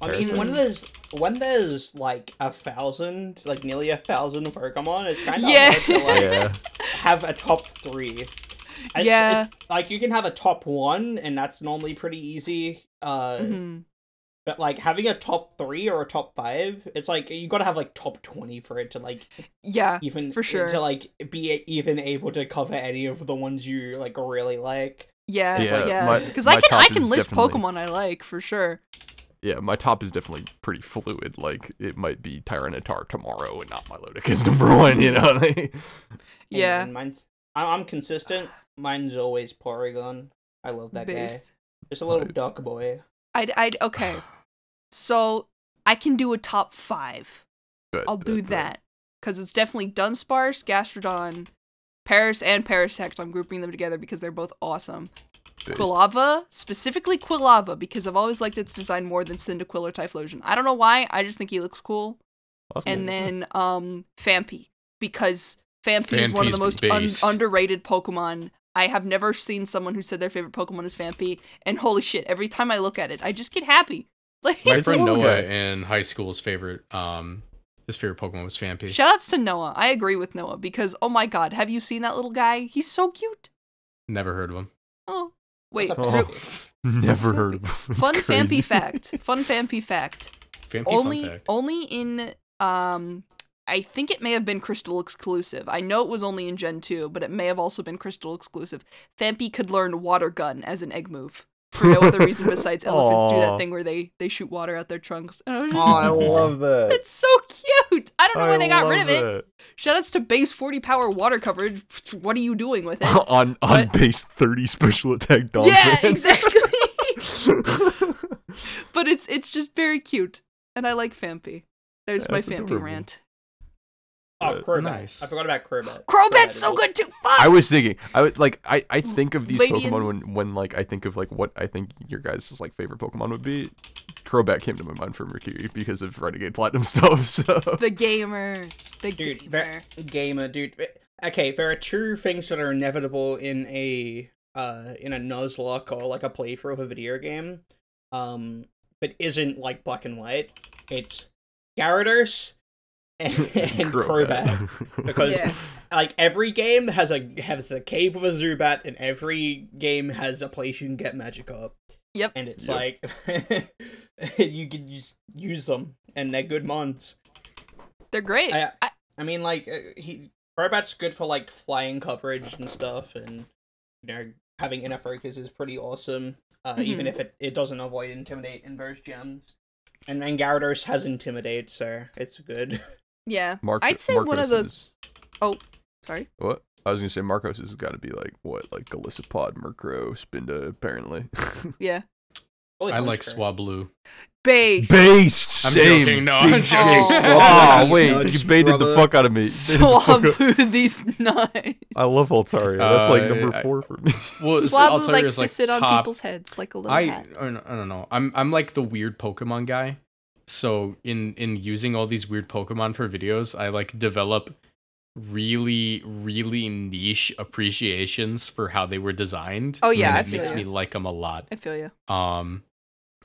I mean, when there's when there's like a thousand, like nearly a thousand Pokemon, it's kind of Yeah. hard to like yeah, have a top three. It's- Yeah. it's- like you can have a top one, and that's normally pretty easy. Uh, mhm. but like having a top three or a top five, it's like you gotta have like top twenty for it to like yeah, even for sure. to like be even able to cover any of the ones you like really like. yeah, Yeah, yeah. my- Because my I can I can list definitely- Pokemon I like for sure. yeah, my top is definitely pretty fluid. Like it might be Tyranitar tomorrow and not Milotic number one. You know. Yeah. And mine's I- I'm consistent. Mine's always Porygon. I love that Based. guy. Just a little Right. duck boy. I'd I'd okay. So I can do a top five. Good, I'll do good, good. that. Because it's definitely Dunsparce, Gastrodon, Paras, and Parasect. I'm grouping them together because they're both awesome. Based. Quilava, specifically Quilava, because I've always liked its design more than Cyndaquil or Typhlosion. I don't know why, I just think he looks cool. Awesome. And then um Phanpy, because Phanpy is one of the most un- underrated Pokemon. I have never seen someone who said their favorite Pokemon is Phanpy, and holy shit, every time I look at it, I just get happy. Like My friend Noah- Noah in high school's favorite um his favorite Pokemon was Phanpy. Shoutouts to Noah. I agree with Noah because oh my god, have you seen that little guy? He's so cute. Never heard of him. Oh, wait. What's up, Oh, never heard of him. Fun crazy. Phanpy fact. Fun Phanpy fact. Phanpy only fun fact. only in um I think it may have been Crystal exclusive. I know it was only in Gen 2, but it may have also been Crystal exclusive. Phanpy could learn Water Gun as an egg move. For no other reason besides elephants do that thing where they, they shoot water out their trunks. I just- Oh, I love that. That's so cute. I don't know why they got rid of it. that. Shoutouts to base 40 power water coverage. What are you doing with it? on on But- base 30 special attack dog yeah, exactly. but it's it's just very cute, and I like Phanpy. There's Yeah, my it's Phanpy adorable. rant. Oh, Crobat. nice. I forgot about Crobat. Crobat's so good too. Fuck. I was thinking, I would like, I, I think of these Lady Pokemon and- when, when like I think of like what I think your guys' like favorite Pokemon would be. Crobat came to my mind for Mercury because of Renegade Platinum stuff. So the gamer, the Dude, gamer. ver- gamer, dude. Okay, there are two things that are inevitable in a uh in a Nuzlocke or like a playthrough of a video game, um, but isn't like black and white. It's Gyarados and, and Crobat. because Yeah. like every game has a has a cave with a Zubat, and every game has a place you can get Magikarp. Yep. And it's Yep. like you can just use them, and they're good mons. They're great. I- I, I mean, like uh, he Crobat's good for like flying coverage and stuff, and you know having inner focus is pretty awesome. Uh, Even Mhm. if it, it doesn't avoid intimidate in those gems, and then Gyarados has intimidate, so it's good. Yeah. Mark, I'd say one of the. Marcos is- Sorry. what I was gonna say, Marcos has got to be like what, like Golisopod, Murkrow, Spinda, apparently. Yeah. Holy I like Swablu. Base. Based. I'm same. joking, no, I'm Big joking. Oh. Oh wait, nuts, you baited the fuck out of me. You baited the Swablu these nuts. I love Altaria. That's like Uh, number I- four for me. Well, Swablu likes is to like sit on people's heads like a little I hat. I don't I don't know. I'm I'm like the weird Pokemon guy. So in in using all these weird Pokemon for videos, I like develop really really niche appreciations for how they were designed. Oh, yeah, and I it feel makes ya. me like them a lot. I feel you. Um,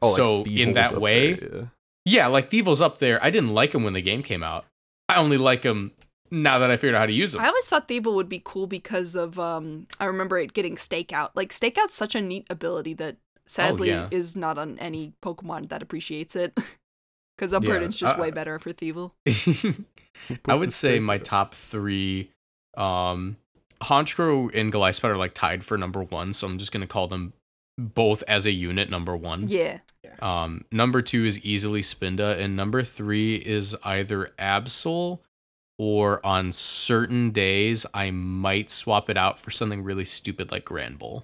Oh, so Feeble's in that way, there, yeah. yeah, like Thievul's up there. I didn't like him when the game came out. I only like him now that I figured out how to use him. I always thought Thievul would be cool because of um I remember it getting stakeout. Like stakeout's such a neat ability that sadly yeah. is not on any Pokemon that appreciates it. Because Upward Yeah, it's just I- way better for Thievul. I would say my top three, um, Honchkrow and Goliath are like tied for number one, so I'm just gonna call them both as a unit number one. Yeah. Um, number two is easily Spinda, and number three is either Absol, or on certain days I might swap it out for something really stupid like Granbull.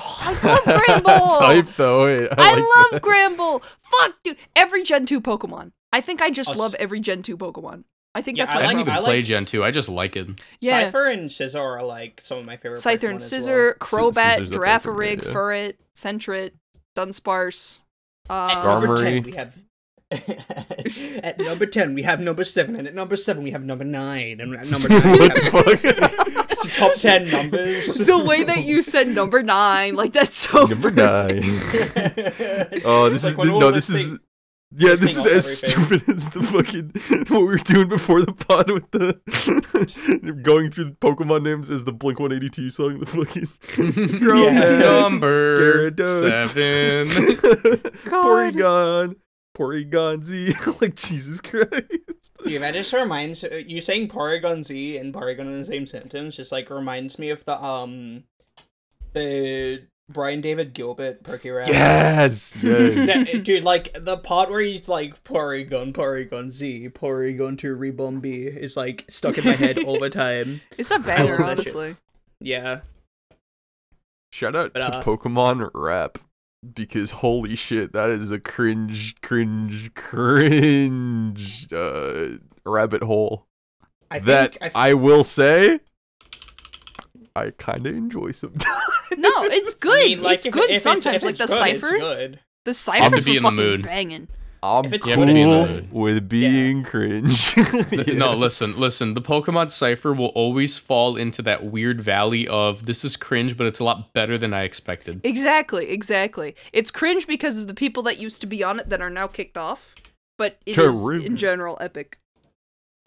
Oh, I love Granbull. Type though. Wait, I, I, like love that. Granbull. Fuck, dude. Every Gen 2 Pokemon. I think I just Us- love every Gen 2 Pokemon. I think Yeah, that's I my I, like- haven't even I played like- Gen 2, I just like it. Yeah. Scyther and Scizor are like some of my favorite. Scyther Pokemon and as Scizor, well. Crobat, Scizor's up there for me, Girafarig, yeah. Furret, Sentret, Dunsparce. At Uh, number Armory. ten, we have. at number ten, we have number seven, and at number seven, we have number nine, and at number nine, we the have fuck? it's the top ten numbers. the way that you said number nine, like that's so Number nine. Oh, this Like is when no. This us is yeah. listing This is as everything. stupid as the fucking what we were doing before the pod with the going through the Pokemon names as the Blink One Eighty Two song. The fucking Yeah. Number Gyarados. seven. Porygon, Porygon Z. like Jesus Christ. Yeah, that just reminds uh, you saying Porygon Z and Porygon in the same sentence. Just like reminds me of the um, the Brian David Gilbert Perky Rap. Yes, yes. That- dude, like the part where he's like Porygon, Porygon Z, Porygon to Reborn B is like stuck in my head all the time. It's a banger, love that shit. honestly. Yeah. Shout out But, to uh, Pokemon Rap because holy shit, that is a cringe, cringe, cringe uh, rabbit hole. I that think I, will say, I kind of enjoy sometimes. No, it's good. I mean, like, it's if- good if sometimes. if like the good, it's ciphers. good. The ciphers be were in the fucking mood. banging. I'm If it's You have to be in the cool mood. with being cringe. Th- No, listen, listen. The Pokemon Cipher will always fall into that weird valley of this is cringe, but it's a lot better than I expected. Exactly, exactly. It's cringe because of the people that used to be on it that are now kicked off, but it is True. in general epic.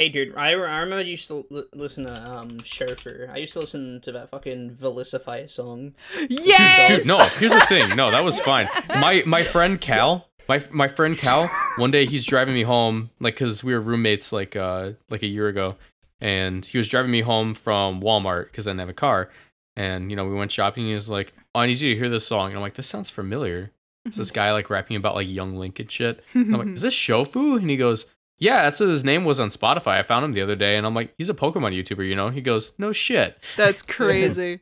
Hey, dude, I, I remember I used to li- listen to um Surfer. I used to listen to that fucking Verlisify song. Yes. Dude, no. Here's the thing. No, that was fine. My my friend Cal, my my friend Cal. One day he's driving me home, like, cause we were roommates, like, uh, like a year ago, and he was driving me home from Walmart because I didn't have a car, and you know we went shopping. And he was like, "Oh, I need you to hear this song," and I'm like, "This sounds familiar." It's this guy like rapping about like young Link and shit. And I'm like, "Is this Shofu?" And he goes, "Yeah, that's what his name was on Spotify. I found him the other day." And I'm like, "He's a Pokemon YouTuber, you know?" He goes, "No shit." That's crazy.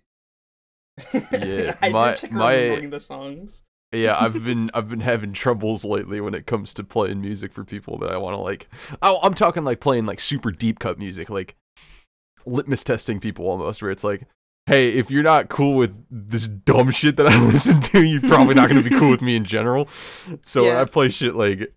Yeah, I just my, the songs. Yeah, I've been I've been having troubles lately when it comes to playing music for people that I want to like. Oh, I'm talking like playing like super deep cut music, like litmus testing people almost, where it's like, hey, if you're not cool with this dumb shit that I listen to, you're probably not gonna be cool with me in general. So when Yeah. I play shit like.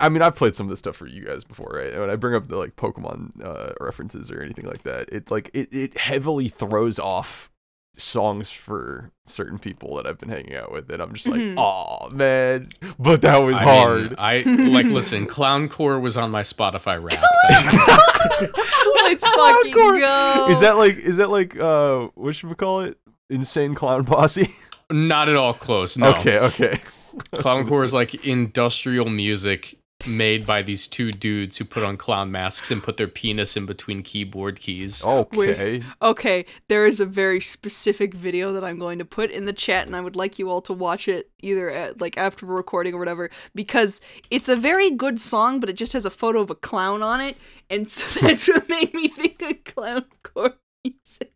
I mean, I've played some of this stuff for you guys before, right? And when I bring up the like Pokemon uh, references or anything like that, it like it, it heavily throws off songs for certain people that I've been hanging out with, and I'm just like, oh man, but that was I hard. Mean, I like listen. Clowncore was on my Spotify rap. Let's fucking go. is that like is that like uh what should we call it? Insane clown posse. Not at all close. No. Okay, okay. Clowncore is like industrial music made by these two dudes who put on clown masks and put their penis in between keyboard keys. Okay. Okay, there is a very specific video that I'm going to put in the chat, and I would like you all to watch it either at, like after the recording or whatever, because it's a very good song, but it just has a photo of a clown on it, and so that's what made me think of clowncore music.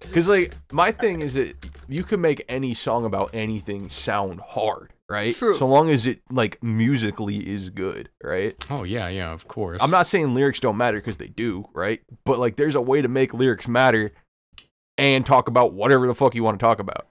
Because like my thing is that you can make any song about anything sound hard, right? True. So long as it like musically is good, right? Oh yeah, yeah, of course. I'm not saying lyrics don't matter because they do, right? But like, there's a way to make lyrics matter and talk about whatever the fuck you want to talk about.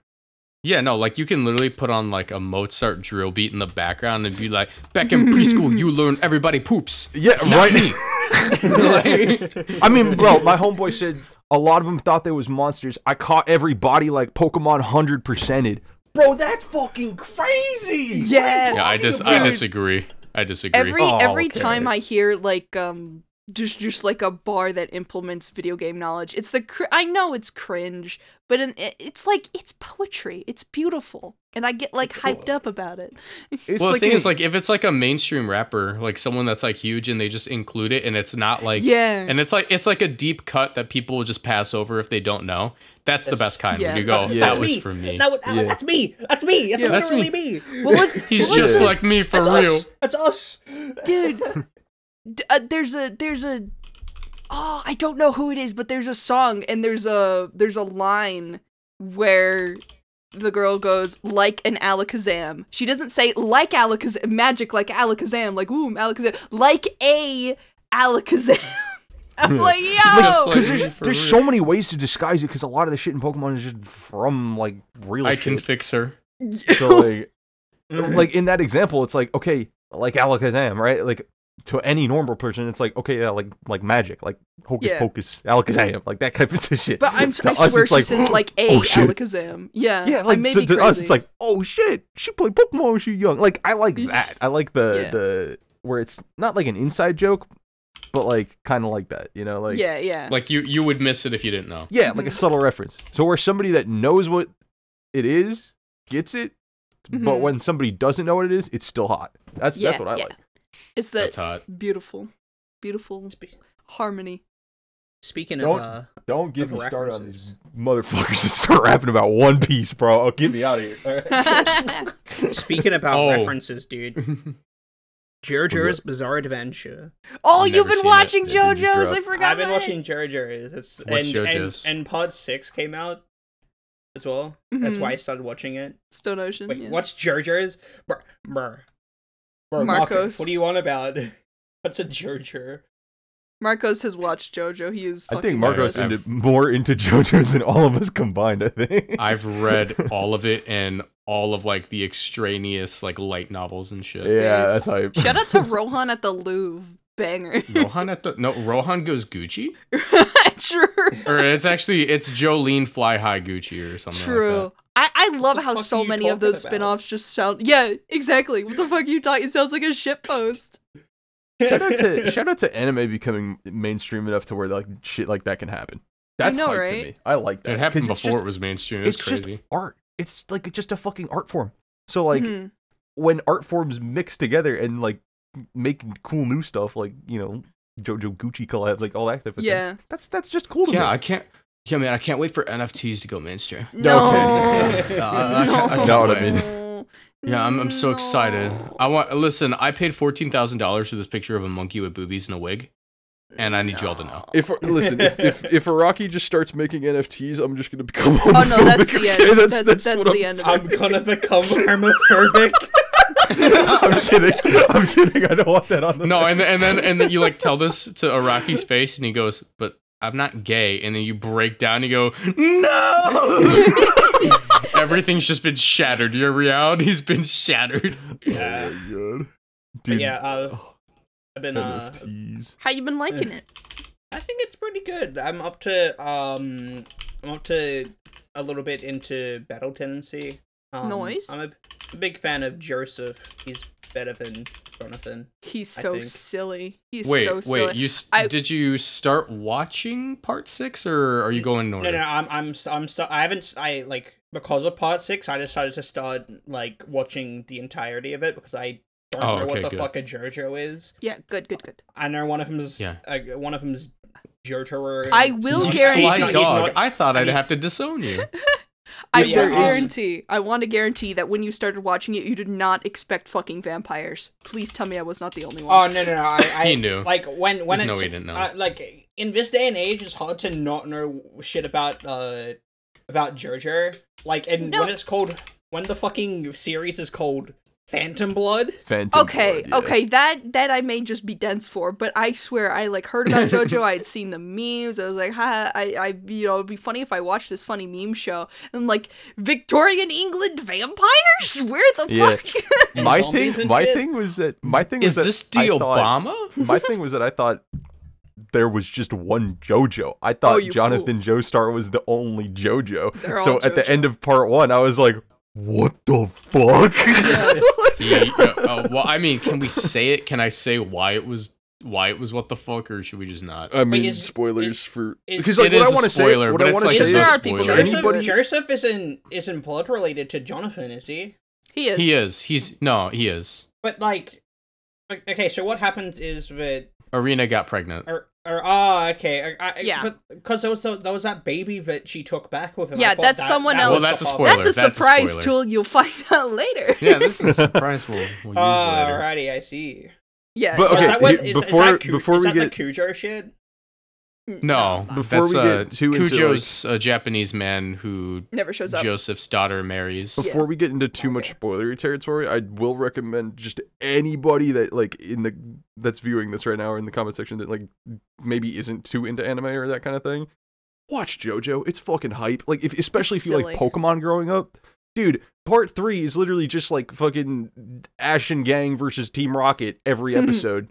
Yeah, no, like you can literally put on like a Mozart drill beat in the background and be like, "Back in preschool, you learn everybody poops." Yeah, Not right. me. Like- I mean, bro, my homeboy said a lot of them thought they was monsters. I caught every body like Pokemon hundred percented. Bro, that's fucking crazy. Yeah. yeah, I just I disagree. I disagree. Every Oh, every okay. time I hear like um just just like a bar that implements video game knowledge, it's the cr- I know it's cringe, but in, it- it's like it's poetry. It's beautiful, and I get like hyped up about it. It's well, the thing an- is, like, if it's like a mainstream rapper, like someone that's like huge, and they just include it, and it's not like, Yeah. and it's like it's like a deep cut that people will just pass over if they don't know. That's the best kind. Yeah. When you go, Yeah. that was for me. That, would- Yeah. That's me. That's me. That's Yeah, that's literally me. me. What was He's what was just the- like me for That's real. us. That's us. dude. D- uh, there's a there's a oh I don't know who it is, but there's a song and there's a there's a line where the girl goes like an alakazam. She doesn't say like alakazam, magic like alakazam, like ooh alakazam, like a alakazam. I'm like yo. Just like- because there's, there's so many ways to disguise it because a lot of the shit in Pokemon is just from like real I shit. can fix her. so like like in that example it's like okay like alakazam right like to any normal person it's like okay yeah like like magic like hocus Yeah. pocus alakazam like that type of shit but I'm To I us, swear it's she says like a oh, shit. alakazam. Yeah. yeah like so be to us it's like oh shit she played pokemon when she was young like i like that i like the Yeah. the where it's not like an inside joke but like kind of like that you know like yeah, yeah. Like you, you would miss it if you didn't know. yeah like a subtle reference so where somebody that knows what it is gets it but Mhm. when somebody doesn't know what it is it's still hot that's yeah, that's what i yeah. like It's that That's hot. beautiful, beautiful harmony. Speaking Don't- of uh, Don't get Of me started on these references. motherfuckers that start rapping about One Piece, bro. Oh, get me out of here. speaking about Oh. references, dude. JoJo's Bizarre Adventure. oh, I've you've never been seen it. watching It did just JoJo's. drop. I forgot. I've been watching JoJo's. It's What's and, JoJo's? And, and Pod Six came out as well. That's Mhm. why I started watching it. Stone Ocean. Wait, yeah. what's JoJo's? Brr, brr. Brr, Marcos. What do you want about? What's a JoJo? Marcos has watched JoJo. He is. I think Marcos I've- into more into JoJo's than all of us combined. I think. I've read all of it and all of like the extraneous like light novels and shit. yeah, Nice. that's hype. Shout out to Rohan at the Louvre. Banger. Rohan at the no Rohan goes Gucci True. or it's actually it's Jolyne Fly High Gucci or something. True. Like I, I love how so many of those about? spin-offs just sound yeah, exactly. What the fuck are you talking? It sounds like a shit post. shout out to shout out to anime becoming mainstream enough to where like shit like that can happen. That's know, hype to me. I like that. that. It happened before just- it was mainstream. It's, it's crazy. just art. It's like just a fucking art form. So like Mhm. when art forms mix together and like make cool new stuff, like you know JoJo Gucci collab, like all that type of thing. Yeah. That's that's just cool to yeah, me. I can't. Yeah, man, I can't wait for NFTs to go mainstream. No. Okay. Uh, I- I can't- I can't Know what I mean. Yeah, I'm, I'm so excited. I want listen. I paid fourteen thousand dollars for this picture of a monkey with boobies and a wig, and I need y'all to know. If listen, if, if if Iraqi just starts making NFTs, I'm just gonna become Oh no, that's the okay? end. That's That's, that's, that's, what the I'm, end of I'm it. gonna become homophobic. I'm kidding. I'm kidding. I don't want that on the. No, and then, and then and then you like tell this to Iraqi's face, and he goes, "But I'm not gay." And then you break down, and you go, "No!" Everything's just been shattered. Your reality's been shattered. Yeah. Oh my god. But Dude. yeah, uh, oh, I've been uh, NFTs. How you been liking it? I think it's pretty good. I'm up to um I'm up to a little bit into battle tendency. Um, Nice. I'm a, a big fan of Joseph. He's better than Jonathan. He's so silly. He's Wait, so silly. wait. You s I- did you start watching part six, or are you going in No, order? no, I'm I'm s- I'm st- I haven't I like because of part 6, I decided to start like watching the entirety of it because I don't Oh, know what the good. fuck a JoJo is. yeah, good, good, good. I know one of them's Yeah. uh, one of them's Jotaro. I and- will You he's- guarantee- he's sly not- he's dog. not- I thought I I'd mean- have to disown you. I Yeah, will guarantee. I want to guarantee that when you started watching it, you did not expect fucking vampires. Please tell me I was not the only Oh one. no no no! I, I He knew. Like when when There's no it's way he didn't know. Uh, like in this day and age, it's hard to not know shit about uh about JoJo. Like and No. when it's called when the fucking series is called Phantom Blood. Phantom okay, Blood, yeah. okay, that that I may just be dense for, but I swear I like heard about JoJo. I had seen the memes. I was like, ha, I, I, you know, it'd be funny if I watched this funny meme show. And like Victorian England vampires? Where the Yeah. fuck? My thing, my shit. thing was that my thing Is was that this the I thought- Obama? my thing was that I thought there was just one JoJo. I oh, thought Oh, you Jonathan Joestar was the only JoJo. They're so all at the end of part one, I was like, "What the fuck?" Yeah, yeah, uh, well, I mean, can we say it? Can I say why it was why it was what the fuck, or should we just not? I mean, is- spoilers for because like It what is I a want to say, spoiler, what but I it's want to like say a there is are people spoiler. Joseph, anybody Joseph isn't isn't blood related to Jonathan, is he? he is. He is. He's no, he is. But like, okay, so what happens is that Erina got pregnant. Or or oh okay, I, I, Yeah. because there was the, there was that baby that she took back with him. Yeah, that's that- someone that else. Well, that's a spoiler. That's a That's a surprise spoiler. tool you'll find out later. Yeah, this is a surprise we'll, we'll use uh, later. Alrighty, I see. yeah. But okay, is that what, he- is, before- is that before is we that get- the Kujo shit? No, Before that's we uh, get too into, Kujo's a Japanese man who never shows up. Joseph's daughter marries. Yeah. Before we get into too much Okay. spoilery territory, I will recommend just anybody that like in the that's viewing this right now or in the comment section that like maybe isn't too into anime or that kind of thing. Watch JoJo. It's fucking hype. Like if especially It's if you like. Pokemon growing up. Dude, part 3 is literally just like fucking Ash and Gang versus Team Rocket every episode.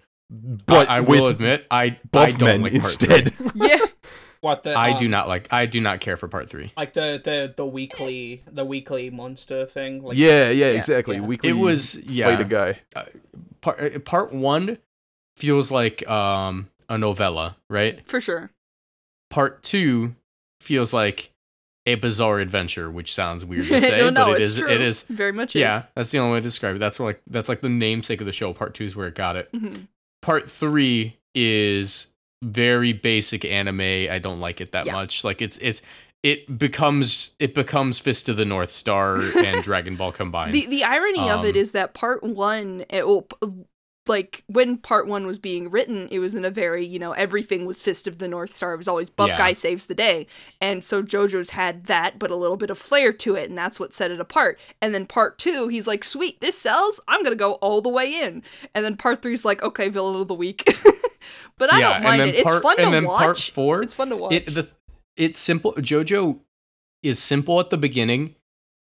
But I, I will admit, I I don't men like part instead. Three. yeah. What the? I uh, do not like. I do not care for part three. like the the the weekly the weekly monster thing. Like, yeah, yeah, exactly. yeah. Weekly It was fight yeah. a guy. Part uh, part one feels like um a novella, right? For sure. Part two feels like a bizarre adventure, which sounds weird to say, no, no, but it it's is. true. It is. Very much Yeah, that's the only way to describe it. That's like that's like the namesake of the show. Part two is where it got it. is. Part three is very basic anime. I don't like it that Yeah. much. Like it's it's it becomes it becomes Fist of the North Star and Dragon Ball combined. The the irony of it Um, that part one, it, well, like when part one was being written, it was in a very you know everything was Fist of the North Star. It was always buff Yeah. guy saves the day, and so JoJo's had that, but a little bit of flair to it, and that's what set it apart. And then part two, he's like, "Sweet, this sells. I'm gonna go all the way in." And then part three's like, "Okay, villain of the week." but I Yeah, don't mind it. It's part- fun and to then watch. part four, it's fun to watch. it the it's simple. JoJo is simple at the beginning,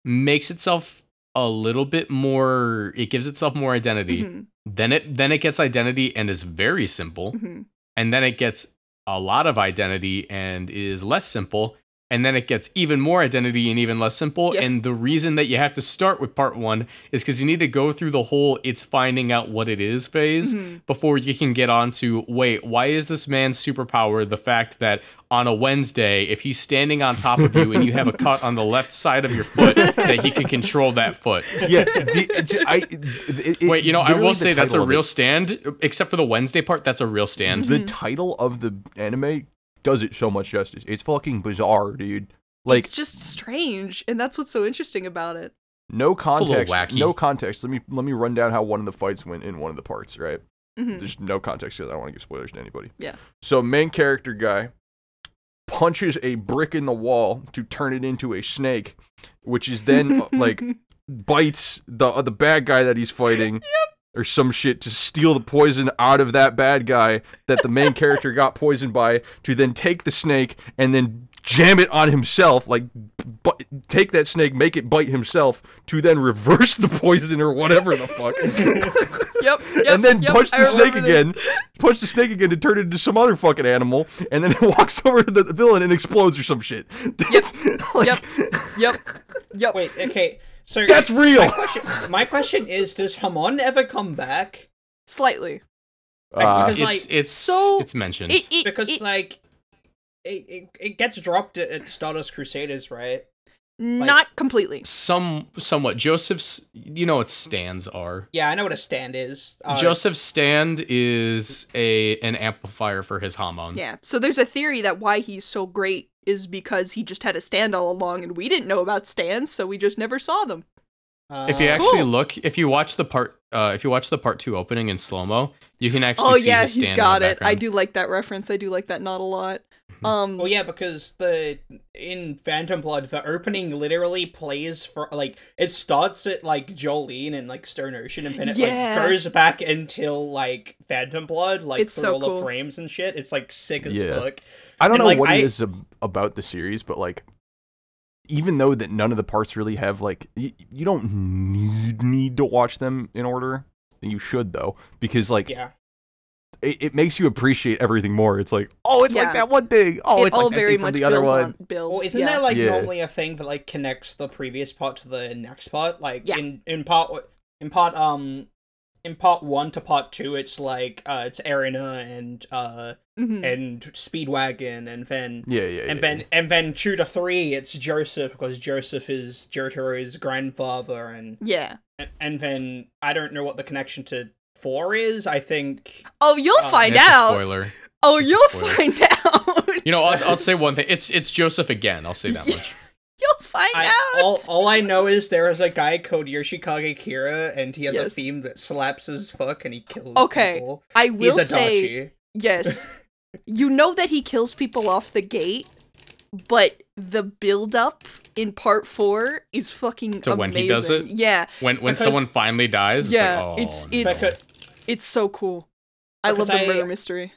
makes itself a little bit more. It gives itself more identity. Mhm, Then it then it gets identity and is very simple. mhm. and then it gets a lot of identity and is less simple and then it gets even more identity and even less simple Yeah. and the reason that you have to start with part one is because you need to go through the whole it's finding out what it is phase Mhm. before you can get on to wait why is this man's superpower the fact that on a wednesday if he's standing on top of you and you have a cut on the left side of your foot that he can control that foot yeah, the, I, it- it- wait you know i will say that's a real it- stand except for the wednesday part that's a real stand The Mhm. title of the anime does it so much justice. It's fucking bizarre, dude. Like it's just strange, and that's what's so interesting about it. no a little context. wacky. No context. Let me let me run down how one of the fights went in one of the parts. Right. Mhm. There's no context because I don't want to give spoilers to anybody. Yeah. So main character guy punches a brick in the wall to turn it into a snake, which is then uh, like bites the uh, the bad guy that he's fighting. Or some shit to steal the poison out of that bad guy that the main character got poisoned by, to then take the snake and then jam it on himself, like bu- take that snake, make it bite himself, to then reverse the poison or whatever the fuck. Yep, yep, and then yep, punch the snake remember this. again, punch the snake again to turn it into some other fucking animal, and then it walks over to the villain and explodes or some shit. That's, like, Yep, yep, yep. Wait, okay. So That's real. My question, my question is: Does Hamon ever come back? Slightly. Uh, Because, it's like, it's so it's mentioned It, it, Because it- like, it, it it gets dropped at, at Stardust Crusaders, right? Not completely. some somewhat joseph's you know what stands are Yeah, I know what a stand is. Uh, joseph's stand is a an amplifier for his hamon Yeah. So there's a theory that why he's so great is because he just had a stand all along, and we didn't know about stands, so we just never saw them. uh, if you actually Cool. look if you watch the part uh if you watch the part two opening in slow-mo you can actually oh see yeah, his stand he's in got the it. I do like that reference. I do like that not a lot. Mm-hmm. Um. Well, yeah, because the in Phantom Blood, the opening literally plays for like it starts at like Jolyne and like Stone Ocean, and then it Yeah. like goes back until like Phantom Blood, like It's through so all cool. the frames and shit. It's like sick as Yeah. fuck. I don't and, know like, what I- it is ab- about the series, but like, even though that none of the parts really have like, y- you don't need need to watch them in order. You should though, because like Yeah, it, it makes you appreciate everything more. It's like, oh, it's Yeah. like that one thing. Oh, it it's all like very much the other builds one. on builds. well, isn't yeah. there like Yeah. normally a thing that like connects the previous part to the next part? Like Yeah. in in part in part um in part one to part two, it's like uh it's Erina and uh Mhm. and Speedwagon, and then Yeah, yeah, and yeah, then yeah. and then two to three, it's Joseph because Joseph is Jotaro's grandfather, and yeah. and then I don't know what the connection to four is. I think Oh, you'll Uh, find out. spoiler Oh, It's you'll spoiler. find out. you know I'll, I'll say one thing it's it's joseph again i'll say that much you'll find I out. all all I know is there is a guy called Yoshikage Kira, and he has a theme that slaps his fuck and he kills people. Okay, people. I will He's a say Dachi. yes. you know that he kills people off the gate, but the build up in part four is fucking To amazing. when he does it? Yeah, when when Because- someone finally dies it's yeah. like, oh, it's it's Because- it's so cool. I love Because the I- murder mystery.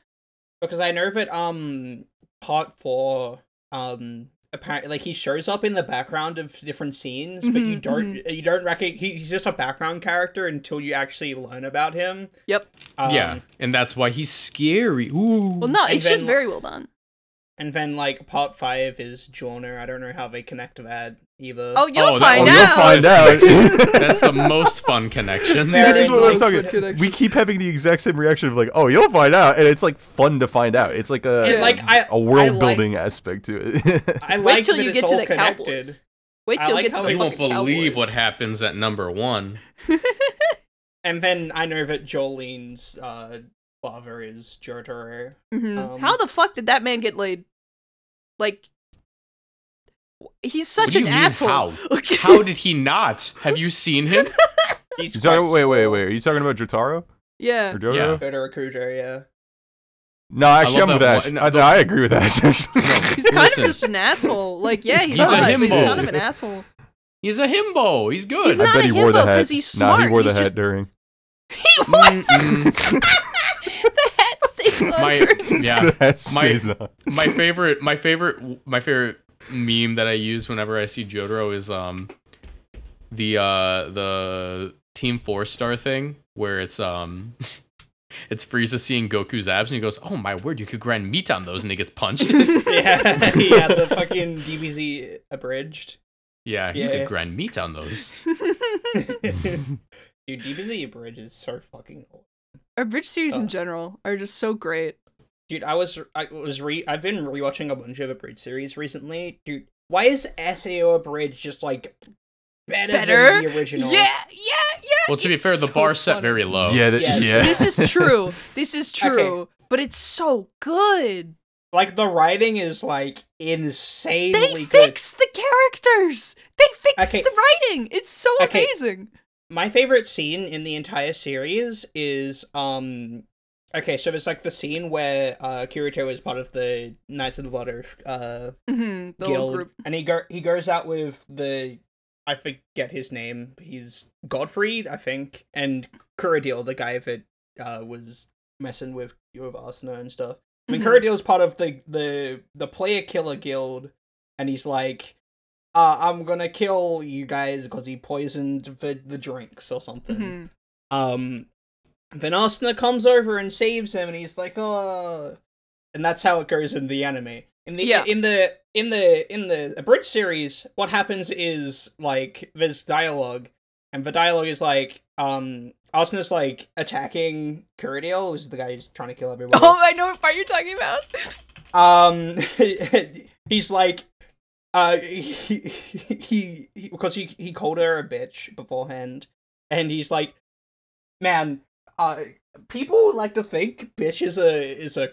because I know that um part four um apparently like he shows up in the background of different scenes, but you Mhm, don't you don't reckon he's just a background character until you actually learn about him. Yep. Um, yeah and that's why he's scary Ooh. Well, no, and it's just very well done. and then like part five is Giorno. I don't know how they connect to that either. Oh, you'll Oh, that- find oh, out. you'll find out. that's the most fun connection See, this is what I'm talking. We keep having the exact same reaction of like, "Oh, you'll find out," and it's like fun to find out. It's like a And, like I a world I like- building aspect to it. I Wait till you get to the connected. Cowboys. Wait I till like you get to the you won't believe what happens at number one And then I know that Jolyne's uh father is Jotaro. Mhm. Um, How the fuck did that man get laid? Like, he's such an asshole. how? How did he not? Have you seen him? He's You talking, wait, wait, wait. Are you talking about Jotaro yeah. or Jojo? Yeah. Jotaro Kujo, yeah. No, actually, love I'm with that one- I, the- I agree with that. actually. He's kind Listen. of just an asshole. Like, yeah, he's, He's a hot, but he's kind of an asshole. He's a himbo. He's good. He's I not bet a he wore the himbo hat. 'cause he's Nah, he smart. wore the He's hat just- during. He wore the hat stays on My- during yeah. the hat My- on. my favorite my favorite my favorite meme that I use whenever I see Jotaro is um the uh the Team Four Star thing where it's um it's Frieza seeing Goku's abs and he goes, "Oh my word, you could grind meat on those," and he gets punched. yeah, yeah, the fucking DBZ abridged. yeah, you Yeah. could grind meat on those. Dude, DBZ abridged is so fucking old. Our bridge series in general are just so great. Dude, I was I was re I've been rewatching a bunch of abridged series recently. Dude, why is SAO abridged just like better, Better? than the original? Yeah, yeah, yeah. Well, to be fair, the so bar set funny. very low. Yeah, that, Yeah, yeah. This is true. This is Okay. true. But it's so good. Like the writing is like insanely They good. fix the characters. They fix Okay. the writing. It's so Okay. amazing. my favorite scene in the entire series is um okay so there's like the scene where uh kirito is part of the knights of the water uh hmm The guild group. and he go he goes out with the i forget his name he's godfrey i think and kuradeel the guy that uh was messing with with Asuna and stuff i mean Mhm. kuradeel's part of the the the player killer guild and he's like uh, I'm gonna kill you guys because he poisoned the, the drinks or something. Mhm. Um, then Asuna comes over and saves him, and he's like, "Oh," and that's how it goes in the anime. In the Yeah. in the in the in the abridged series, what happens is like there's dialogue, and the dialogue is like, um, Asuna's like attacking Kuradeel, who's the guy who's trying to kill everyone. Oh, I know what part you're talking about. um he's like uh he he because he, he called her a bitch beforehand and he's like man uh people like to think bitch is a is a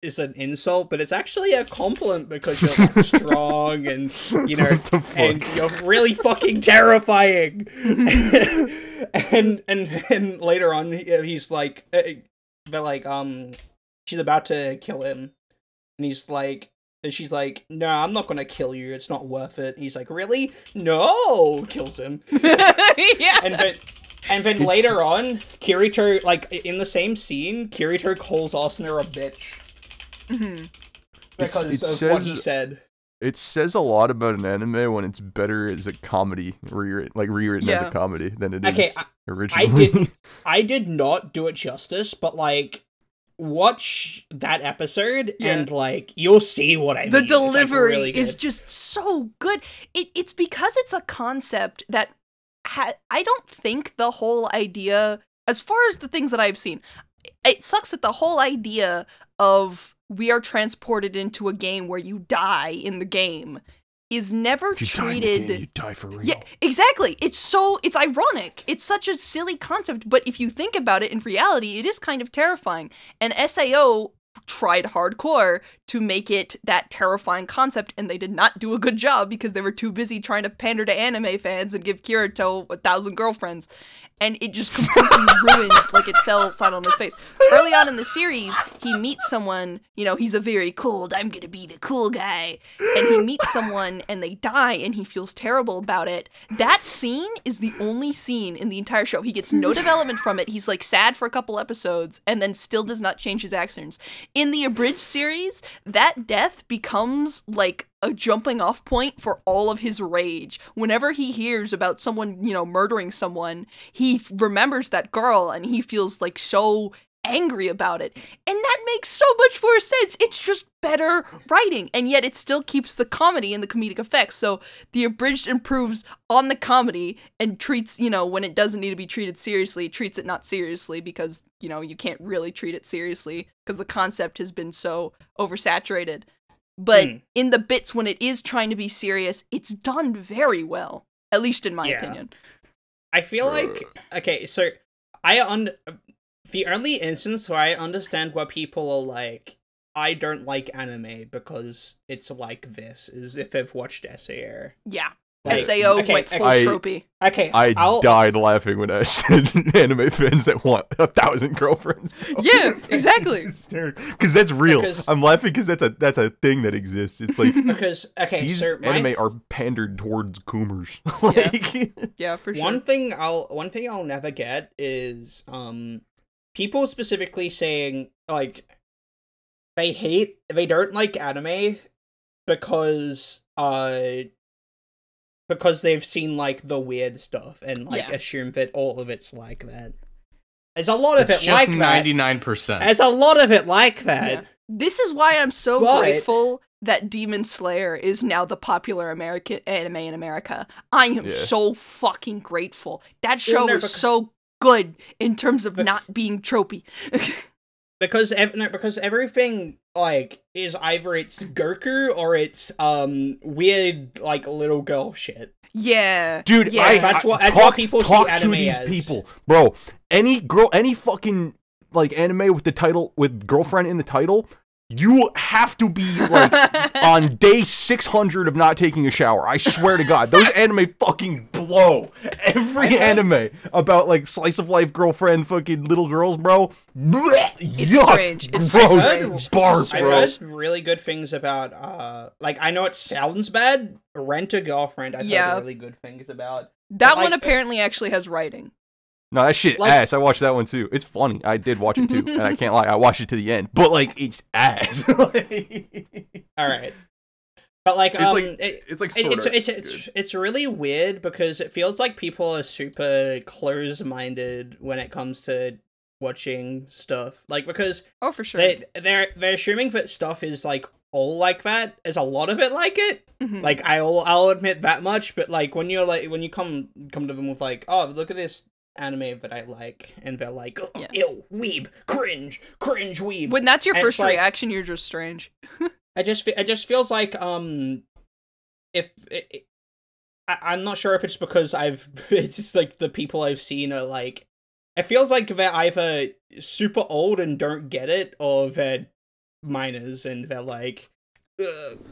is an insult but it's actually a compliment because you're like, strong and you know What the fuck? and you're really fucking terrifying. And and and later on he's like uh, they're like um she's about to kill him. And he's like and she's like no i'm not gonna kill you. It's not worth it. He's like really? No! Kills him. Yeah. and then and then It's- later on kirito like in the same scene kirito calls Asuna a bitch Mhm. because it of what he said It says a lot about an anime when it's better as a comedy, rewritten, like rewritten as a comedy than it is okay I, originally. did- I did not do it justice, but like watch that episode Yeah. and like you'll see what I the mean. It's, like, delivery really is just so good. It it's because it's a concept that ha- I don't think the whole idea, as far as the things that I've seen, it sucks that the whole idea of we are transported into a game where you die in the game is never you die game, treated you die for real. yeah, exactly. It's so it's ironic. It's such a silly concept, but if you think about it in reality, it is kind of terrifying. And SAO tried hardcore to make it that terrifying concept and they did not do a good job because they were too busy trying to pander to anime fans and give Kirito a thousand girlfriends. And it just completely ruined, like it fell flat on his face. Early on in the series, he meets someone, you know, he's a very cold, I'm gonna be the cool guy. And he meets someone and they die and he feels terrible about it. That scene is the only scene in the entire show. He gets no development from it. He's like sad for a couple episodes and then still does not change his actions. In the abridged series, that death becomes like a jumping off point for all of his rage. Whenever he hears about someone, you know, murdering someone, he f- remembers that girl and he feels like so angry about it. And that makes so much more sense. It's just better writing. And yet it still keeps the comedy and the comedic effects. So the abridged improves on the comedy and treats, you know, when it doesn't need to be treated seriously, it treats it not seriously because, you know, you can't really treat it seriously because the concept has been so oversaturated. But Hmm. in the bits when it is trying to be serious, it's done very well. At least in my Yeah. opinion. I feel like okay, so I un the only instance where I understand why people are like, I don't like anime because it's like this is if I've watched SAO. Yeah. Like, Sao okay, went full I- tropey. Okay, I I'll, died laughing when I said anime fans that want a thousand girlfriends. bro. Yeah, exactly. Because that's real. Because- I'm laughing because that's a that's a thing that exists. It's like because okay, these so my, anime are pandered towards coomers. like, Yeah, for sure. one thing I'll one thing I'll never get is um people specifically saying like they hate they don't like anime because uh because they've seen like the weird stuff and like Yeah. assume that all of it's like that. There's a lot of It's it just like that. ninety nine percent. There's a lot of it like that. Yeah. This is why I'm so But- grateful that Demon Slayer is now the popular American anime in America. I am Yeah. so fucking grateful. That show no, is because- so good in terms of But- not being tropey. because ev- no, because everything like is either it's Goku or it's um weird like little girl shit. yeah, dude, yeah. I, That's I- that's talk, what people see talk to anime these as. people, bro. Any girl, any fucking like anime with the title with girlfriend in the title, you have to be like on day 600 of not taking a shower. I swear to God, those anime fucking blow. Every anime about like slice of life girlfriend, fucking little girls, bro. Blech, It's yuck, strange. It's gross, strange. bars, I've bro. heard really good things about uh like I know it sounds bad. Rent a girlfriend. I've Yeah. heard really good things about. that like- one apparently actually has writing. No, that shit Like- ass. I watched that one too. It's funny. I did watch it too, and I can't lie. I watched it to the end, but like it's ass. Like, All right, but like It's um, like- it, it's like it- it's, it's, it's, it's really weird because it feels like people are super close-minded when it comes to watching stuff. Like because Oh, for sure. they they're they're assuming that stuff is like all like that. Is a lot of it like it. Mhm. Like I'll I'll admit that much. But like when you're like when you come come to them with like oh look at this anime that I like and they're like oh, Yeah. ew weeb cringe cringe weeb. when that's your and it's first like- reaction, you're just strange. I just fe- it just feels like um if it, it- I, I'm not sure if it's because I've it's just like the people I've seen are like it feels like they're either super old and don't get it or they're minors and they're like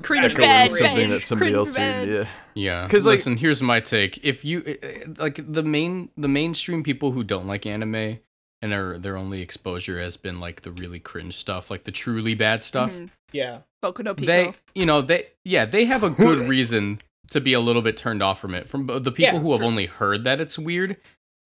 Cringe bad, something something that somebody cringe else bad. did. Yeah. Yeah, 'Cause, like- listen, here's my take. If you like the main the mainstream people who don't like anime and their their only exposure has been like the really cringe stuff, like the truly bad stuff. Mhm. Yeah Boku no Pico. They, you know, they yeah, they have a good reason to be a little bit turned off from it. From the people Yeah, who have true. only heard that it's weird.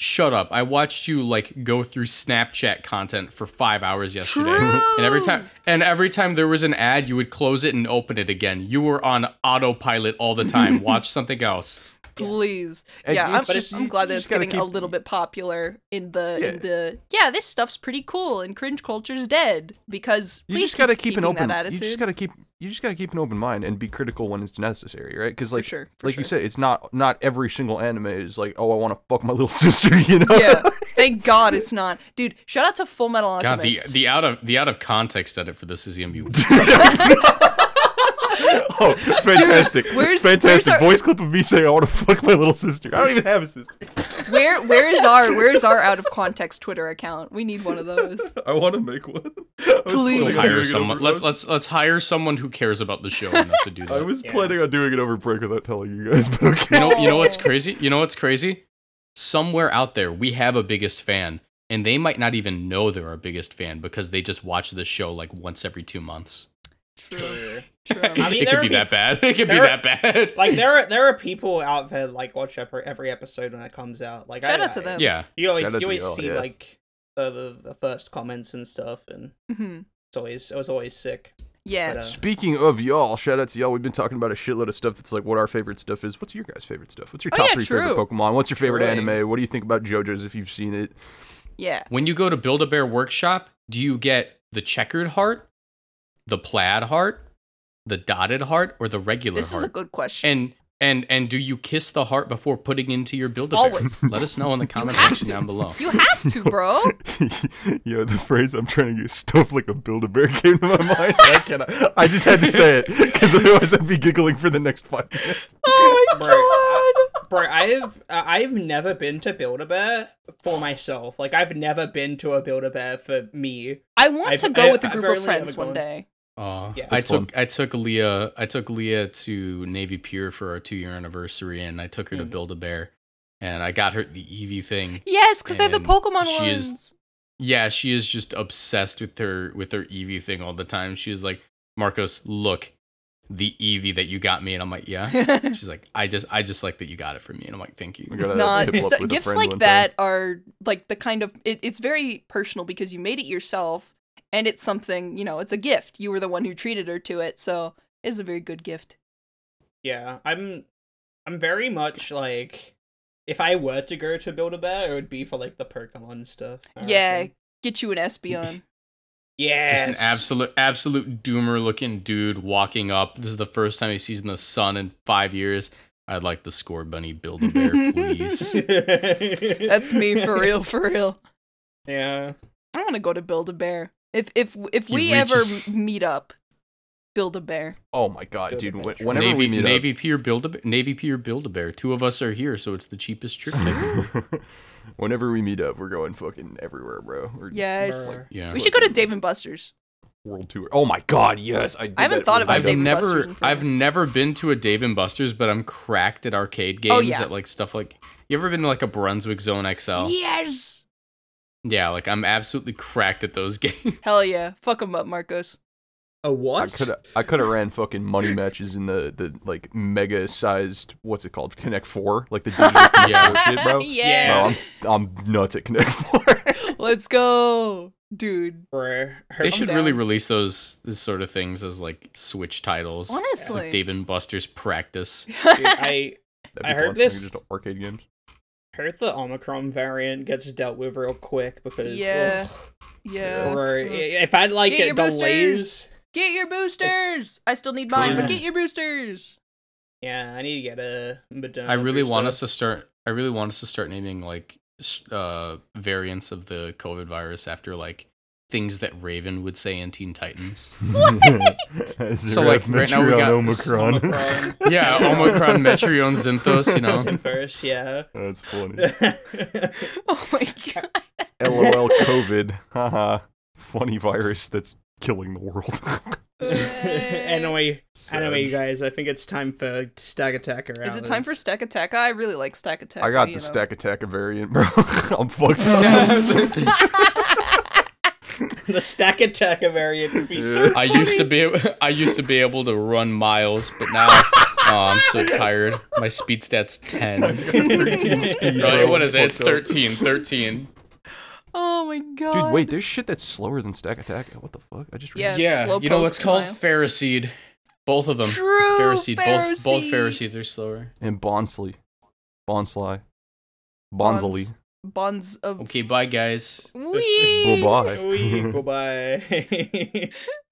Shut up! I watched you like go through Snapchat content for five hours yesterday, and every time and every time there was an ad, you would close it and open it again. You were on autopilot all the time. Watch something else. Please. And yeah, I'm, just- I'm glad that it's it's gotta getting a little bit popular in the Yeah. in the yeah, this stuff's pretty cool and cringe culture's dead because You just gotta keep keep an open. that You just gotta keep. You just gotta keep an open mind and be critical when it's necessary, right? Because like, for sure. For like sure. you said, it's not not every single anime is like, oh, I want to fuck my little sister, you know? yeah. Thank God it's not. Dude, shout out to Full Metal Alchemist. God, the the out of the out of context edit for this is gonna be oh, fantastic! where's- fantastic where's our- voice clip of me saying I want to fuck my little sister. I don't even have a sister. Where where is our where is our out of context Twitter account? We need one of those. I want to make one. Please. planning on hire someone. Let's let's let's hire someone who cares about the show enough to do that. I was Yeah. planning on doing it over break without telling you guys, but okay. You know, you know what's crazy? You know what's crazy? Somewhere out there, we have a biggest fan, and they might not even know they're our biggest fan because they just watch the show like once every two months. True. True. True. I mean, it there could be peop- that bad. It could be are- that bad. like there are there are people out there like watch every, every episode when it comes out like Shout I, out to I- them. yeah, you always Shout you always see yeah. like the, the the first comments and stuff and Mhm. it's always it was always sick Yeah. But, uh, Speaking of y'all, shout out to y'all. We've been talking about a shitload of stuff that's like what our favorite stuff is. What's your guys' favorite stuff? What's your Oh, top yeah, three favorite. Pokemon? What's your favorite True. anime? What do you think about JoJo's if you've seen it? Yeah. when you go to Build a Bear Workshop, do you get the checkered heart, the plaid heart, the dotted heart, or the regular heart? This is a good question. and and and do you kiss the heart before putting into your Build a Bear? Always. Let us know in the comment section to. down below. You have to, bro. Yo, the phrase "I'm trying to get stuffed like a Build-A-Bear" came to my mind. I cannot. I just had to say it because otherwise I'd be giggling for the next five minutes. Oh my Right. god. bro, I've uh, I've never been to Build a Bear for myself. Like I've never been to a Build a Bear for me. I want to I've- go I- with a I've group rarely of friends one day. Uh, Yeah. I That's took I took Leah I took Leah to Navy Pier for our two year anniversary, and I took her to Mhm. Build a Bear, and I got her the Eevee thing. Yes, because they're the Pokemon she ones. is- Yeah, she is just obsessed with her with her Eevee thing all the time. She is like, Marcos, look, the Eevee that you got me, and I'm like, yeah. She's like, I just I just like that you got it for me, and I'm like, thank you. We gotta Nah, hip up st- gifts like one time. that are like the kind of it, it's very personal because you made it yourself and it's something you know it's a gift you were the one who treated her to it so it's a very good gift Yeah, I'm I'm very much like if I were to go to Build a Bear, it would be for like the Pokemon stuff. I yeah reckon. get you an Espeon yeah Just an absolute absolute doomer looking dude walking up. This is the first time he sees in the sun in five years. I'd like the Scorbunny build a bear, please. that's me for real for real Yeah. i want to go to build a bear if if if He we ever reaches- m- meet up build a bear Oh my god, Build dude! Wh- trip. Whenever Navy we meet Navy Pier build a Navy Pier build a bear. Two of us are here, so it's the cheapest trip ticket. up, whenever we meet up, we're going fucking everywhere, bro. We're yes Brr. Yeah. we should go to dave and buster's world tour. Oh my god, yes! I, did I haven't that thought really about I've Dave and bad. Buster's never in forever. I've never been to a Dave and Buster's, but I'm cracked at arcade oh, games Oh, yeah. at like stuff like you ever been to like a Brunswick Zone XL? yes Yeah, like I'm absolutely cracked at those games. hell yeah fuck them up marcos A what? could I could have ran fucking money matches in the the like mega sized what's it called Connect Four like the digital Yeah. Shit, bro. yeah Bro, I'm I'm nuts at Connect Four. let's go dude Bruh. Her- They should really release those this sort of things as like Switch titles. It's honestly like Dave and Buster's practice. Dude, I That'd I heard fun. this- Just arcade games. Heard the Omicron variant gets dealt with real quick because Yeah. ugh, yeah or Ugh. if I'd like Get it your delays. boosters. Get your boosters! I still need mine, but get your boosters. Yeah, I need to get a Moderna. I really want us to start. I really want us to start naming like uh, variants of the COVID virus after like things that Raven would say in Teen Titans. So, like, right now we got- Omicron. Omicron. yeah, Omicron, Metrion, Zinthos. You know, first, yeah. That's funny. Oh my god. LOL COVID. Haha. Funny virus that's killing the world. anyway, anyway, you guys, I think it's time for Stack Attack around. Is it time for Stack Attack? I really like Stack Attack. I got the know. stack attack variant, bro. I'm fucked up. the Stack Attack variant would be Yeah. so I used to be. I used to be able to run miles, but now oh, I'm so tired. My speed stat's ten. 13 speed, Right, what is it? It's Fucked 13. 13. oh my god. Dude, wait, there's shit that's slower than stack attack. What the fuck? I just Yeah. realized. Yeah, you know what's called smile. Ferroseed. Both of them. True. Ferroseed. Both both Pharisee. Pharisees are slower. And Bonsley. Bonsly. Bonsley. Bonds of. Okay, bye guys. Wee. Bye-bye. Wee, goodbye.